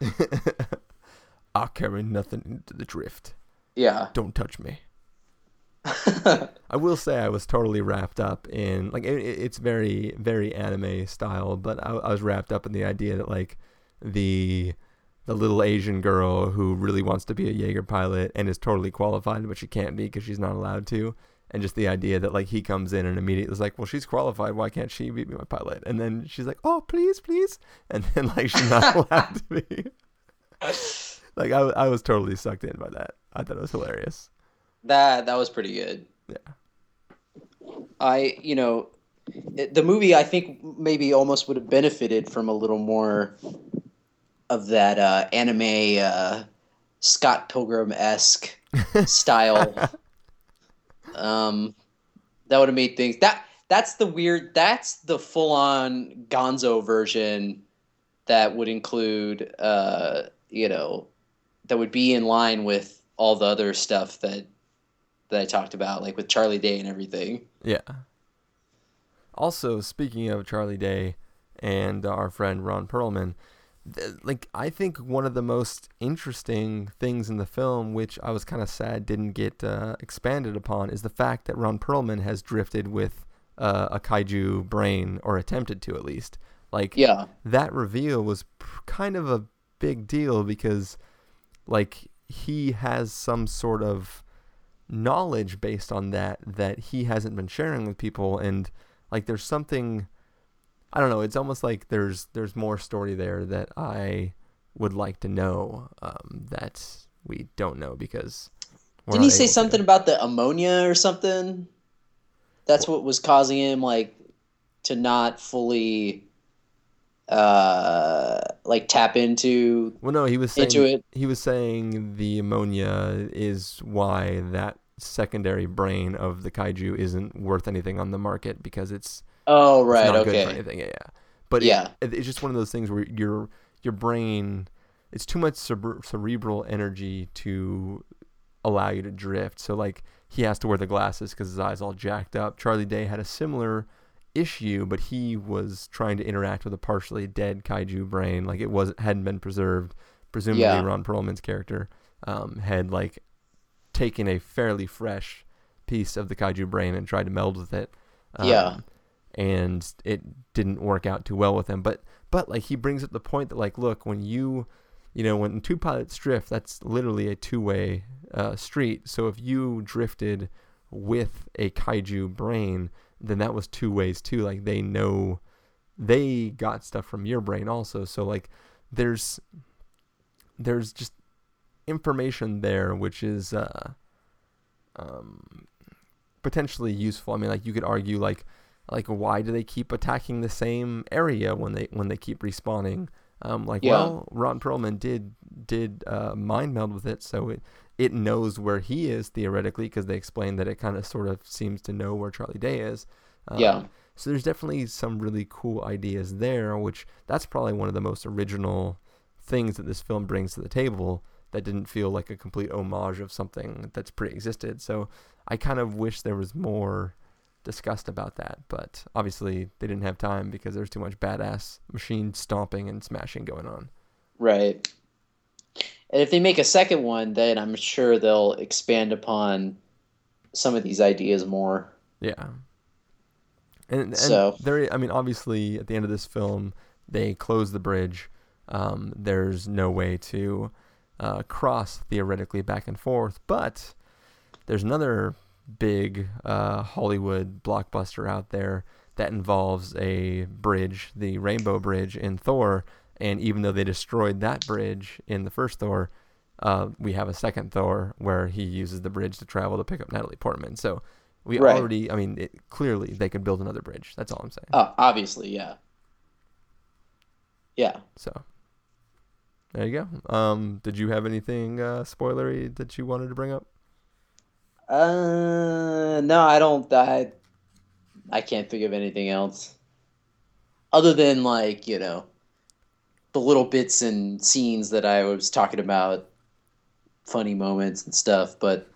A: I'll carry nothing into the drift.
B: Yeah.
A: Don't touch me. I will say I was totally wrapped up in like it- it's very very anime style, but I, I was wrapped up in the idea that like the the little Asian girl who really wants to be a Jaeger pilot and is totally qualified, but she can't be because she's not allowed to. And just the idea that like he comes in and immediately is like, well, she's qualified. Why can't she be my pilot? And then she's like, oh, please, please. And then like she's not allowed to be. like I, I was totally sucked in by that. I thought it was hilarious.
B: That that was pretty good.
A: Yeah.
B: I, you know, it- the movie I think maybe almost would have benefited from a little more of that uh, anime uh, Scott Pilgrim esque style. um, that would have made things that that's the weird that's the full on Gonzo version that would include uh, you know that would be in line with all the other stuff that that I talked about, like with Charlie Day and everything.
A: Yeah. Also, speaking of Charlie Day and our friend Ron Perlman, like I think one of the most interesting things in the film, which I was kind of sad didn't get uh, expanded upon, is the fact that Ron Perlman has drifted with uh, a kaiju brain, or attempted to at least. Like
B: Yeah,
A: that reveal was p- kind of a big deal because like he has some sort of knowledge based on that that he hasn't been sharing with people and like there's something I don't know it's almost like there's there's more story there that I would like to know um, that we don't know because
B: didn't he say
A: able to.
B: something about the ammonia or something? That's what was causing him like to not fully uh like tap into
A: Well, no, he was saying
B: into it.
A: he was saying the ammonia is why that secondary brain of the kaiju isn't worth anything on the market because it's,
B: Oh
A: it's
B: right,
A: not good for
B: okay.
A: anything. Yeah, yeah. But
B: Yeah.
A: it, it's just one of those things where your your brain it's too much cere- cerebral energy to allow you to drift. So like he has to wear the glasses because his eyes all jacked up. Charlie Day had a similar issue, but he was trying to interact with a partially dead kaiju brain, like it was hadn't been preserved. Presumably,
B: Yeah.
A: Ron Perlman's character um, had like taken a fairly fresh piece of the kaiju brain and tried to meld with it. Um,
B: Yeah.
A: And it didn't work out too well with him. But but like he brings up the point that like, look, when you you know, when two pilots drift, that's literally a two-way uh, street. So if you drifted with a kaiju brain, then that was two ways too. Like they know they got stuff from your brain also. So like there's there's just information there which is uh, um, potentially useful. I mean, like you could argue like like why do they keep attacking the same area when they when they keep respawning? Um, like
B: Yeah.
A: well, Ron Perlman did did uh, mind meld with it, so it it knows where he is theoretically because they explained that it kind of sort of seems to know where Charlie Day is. Um,
B: Yeah.
A: So there's definitely some really cool ideas there, which that's probably one of the most original things that this film brings to the table that didn't feel like a complete homage of something that's pre-existed. So I kind of wish there was more discussed about that, but obviously they didn't have time because there's too much badass machine stomping and smashing going on.
B: Right. And if they make a second one, then I'm sure they'll expand upon some of these ideas more.
A: Yeah. And, and
B: So-
A: there, I mean, obviously, at the end of this film, they close the bridge. Um, there's no way to uh, cross theoretically back and forth, but there's another big uh, Hollywood blockbuster out there that involves a bridge, the Rainbow Bridge in Thor. And even though they destroyed that bridge in the first Thor, uh, we have a second Thor where he uses the bridge to travel to pick up Natalie Portman. So we
B: Right.
A: already, I mean, it, clearly they could build another bridge. That's all I'm saying.
B: Uh, obviously, yeah. Yeah.
A: So there you go. Um, did you have anything uh, spoilery that you wanted to bring up?
B: Uh, no, I don't. I, I can't think of anything else, other than like you know, the little bits and scenes that I was talking about, funny moments and stuff. But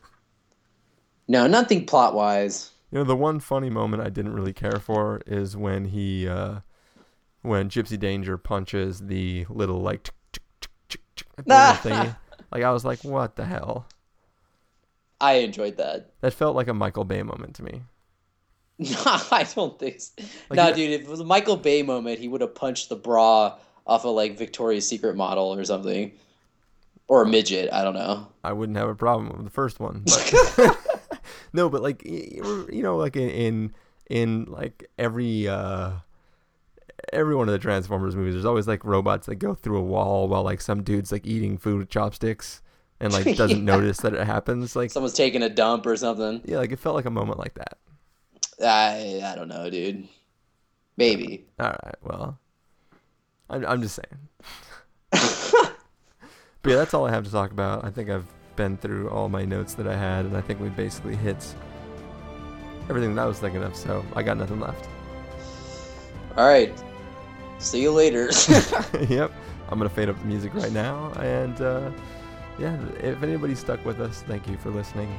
B: no, nothing plot wise.
A: You know, the one funny moment I didn't really care for is when he, uh, when Gypsy Danger punches the little like. Like I was like, what the hell?
B: I enjoyed that.
A: That felt like a Michael Bay moment to me.
B: No, I don't think. So.
A: Like,
B: no, dude. If it was a Michael Bay moment, he would have punched the bra off of like Victoria's Secret model or something, or a midget. I don't know.
A: I wouldn't have a problem with the first one. But no, but like you know, like in in, in like every uh every one of the Transformers movies, there's always like robots that go through a wall while like some dude's like eating food with chopsticks and like doesn't
B: Yeah.
A: notice that it happens. Like
B: Someone's taking a dump or something.
A: yeah, like it felt like a moment like that.
B: I I don't know, dude. Maybe.
A: All right, well, I'm I'm just saying. But yeah, that's all I have to talk about. I think I've been through all my notes that I had, and I think we basically hit everything that I was thinking of. So I got nothing left.
B: All right. See you later.
A: yep, I'm gonna fade up the music right now, and uh, yeah, if anybody stuck with us, thank you for listening.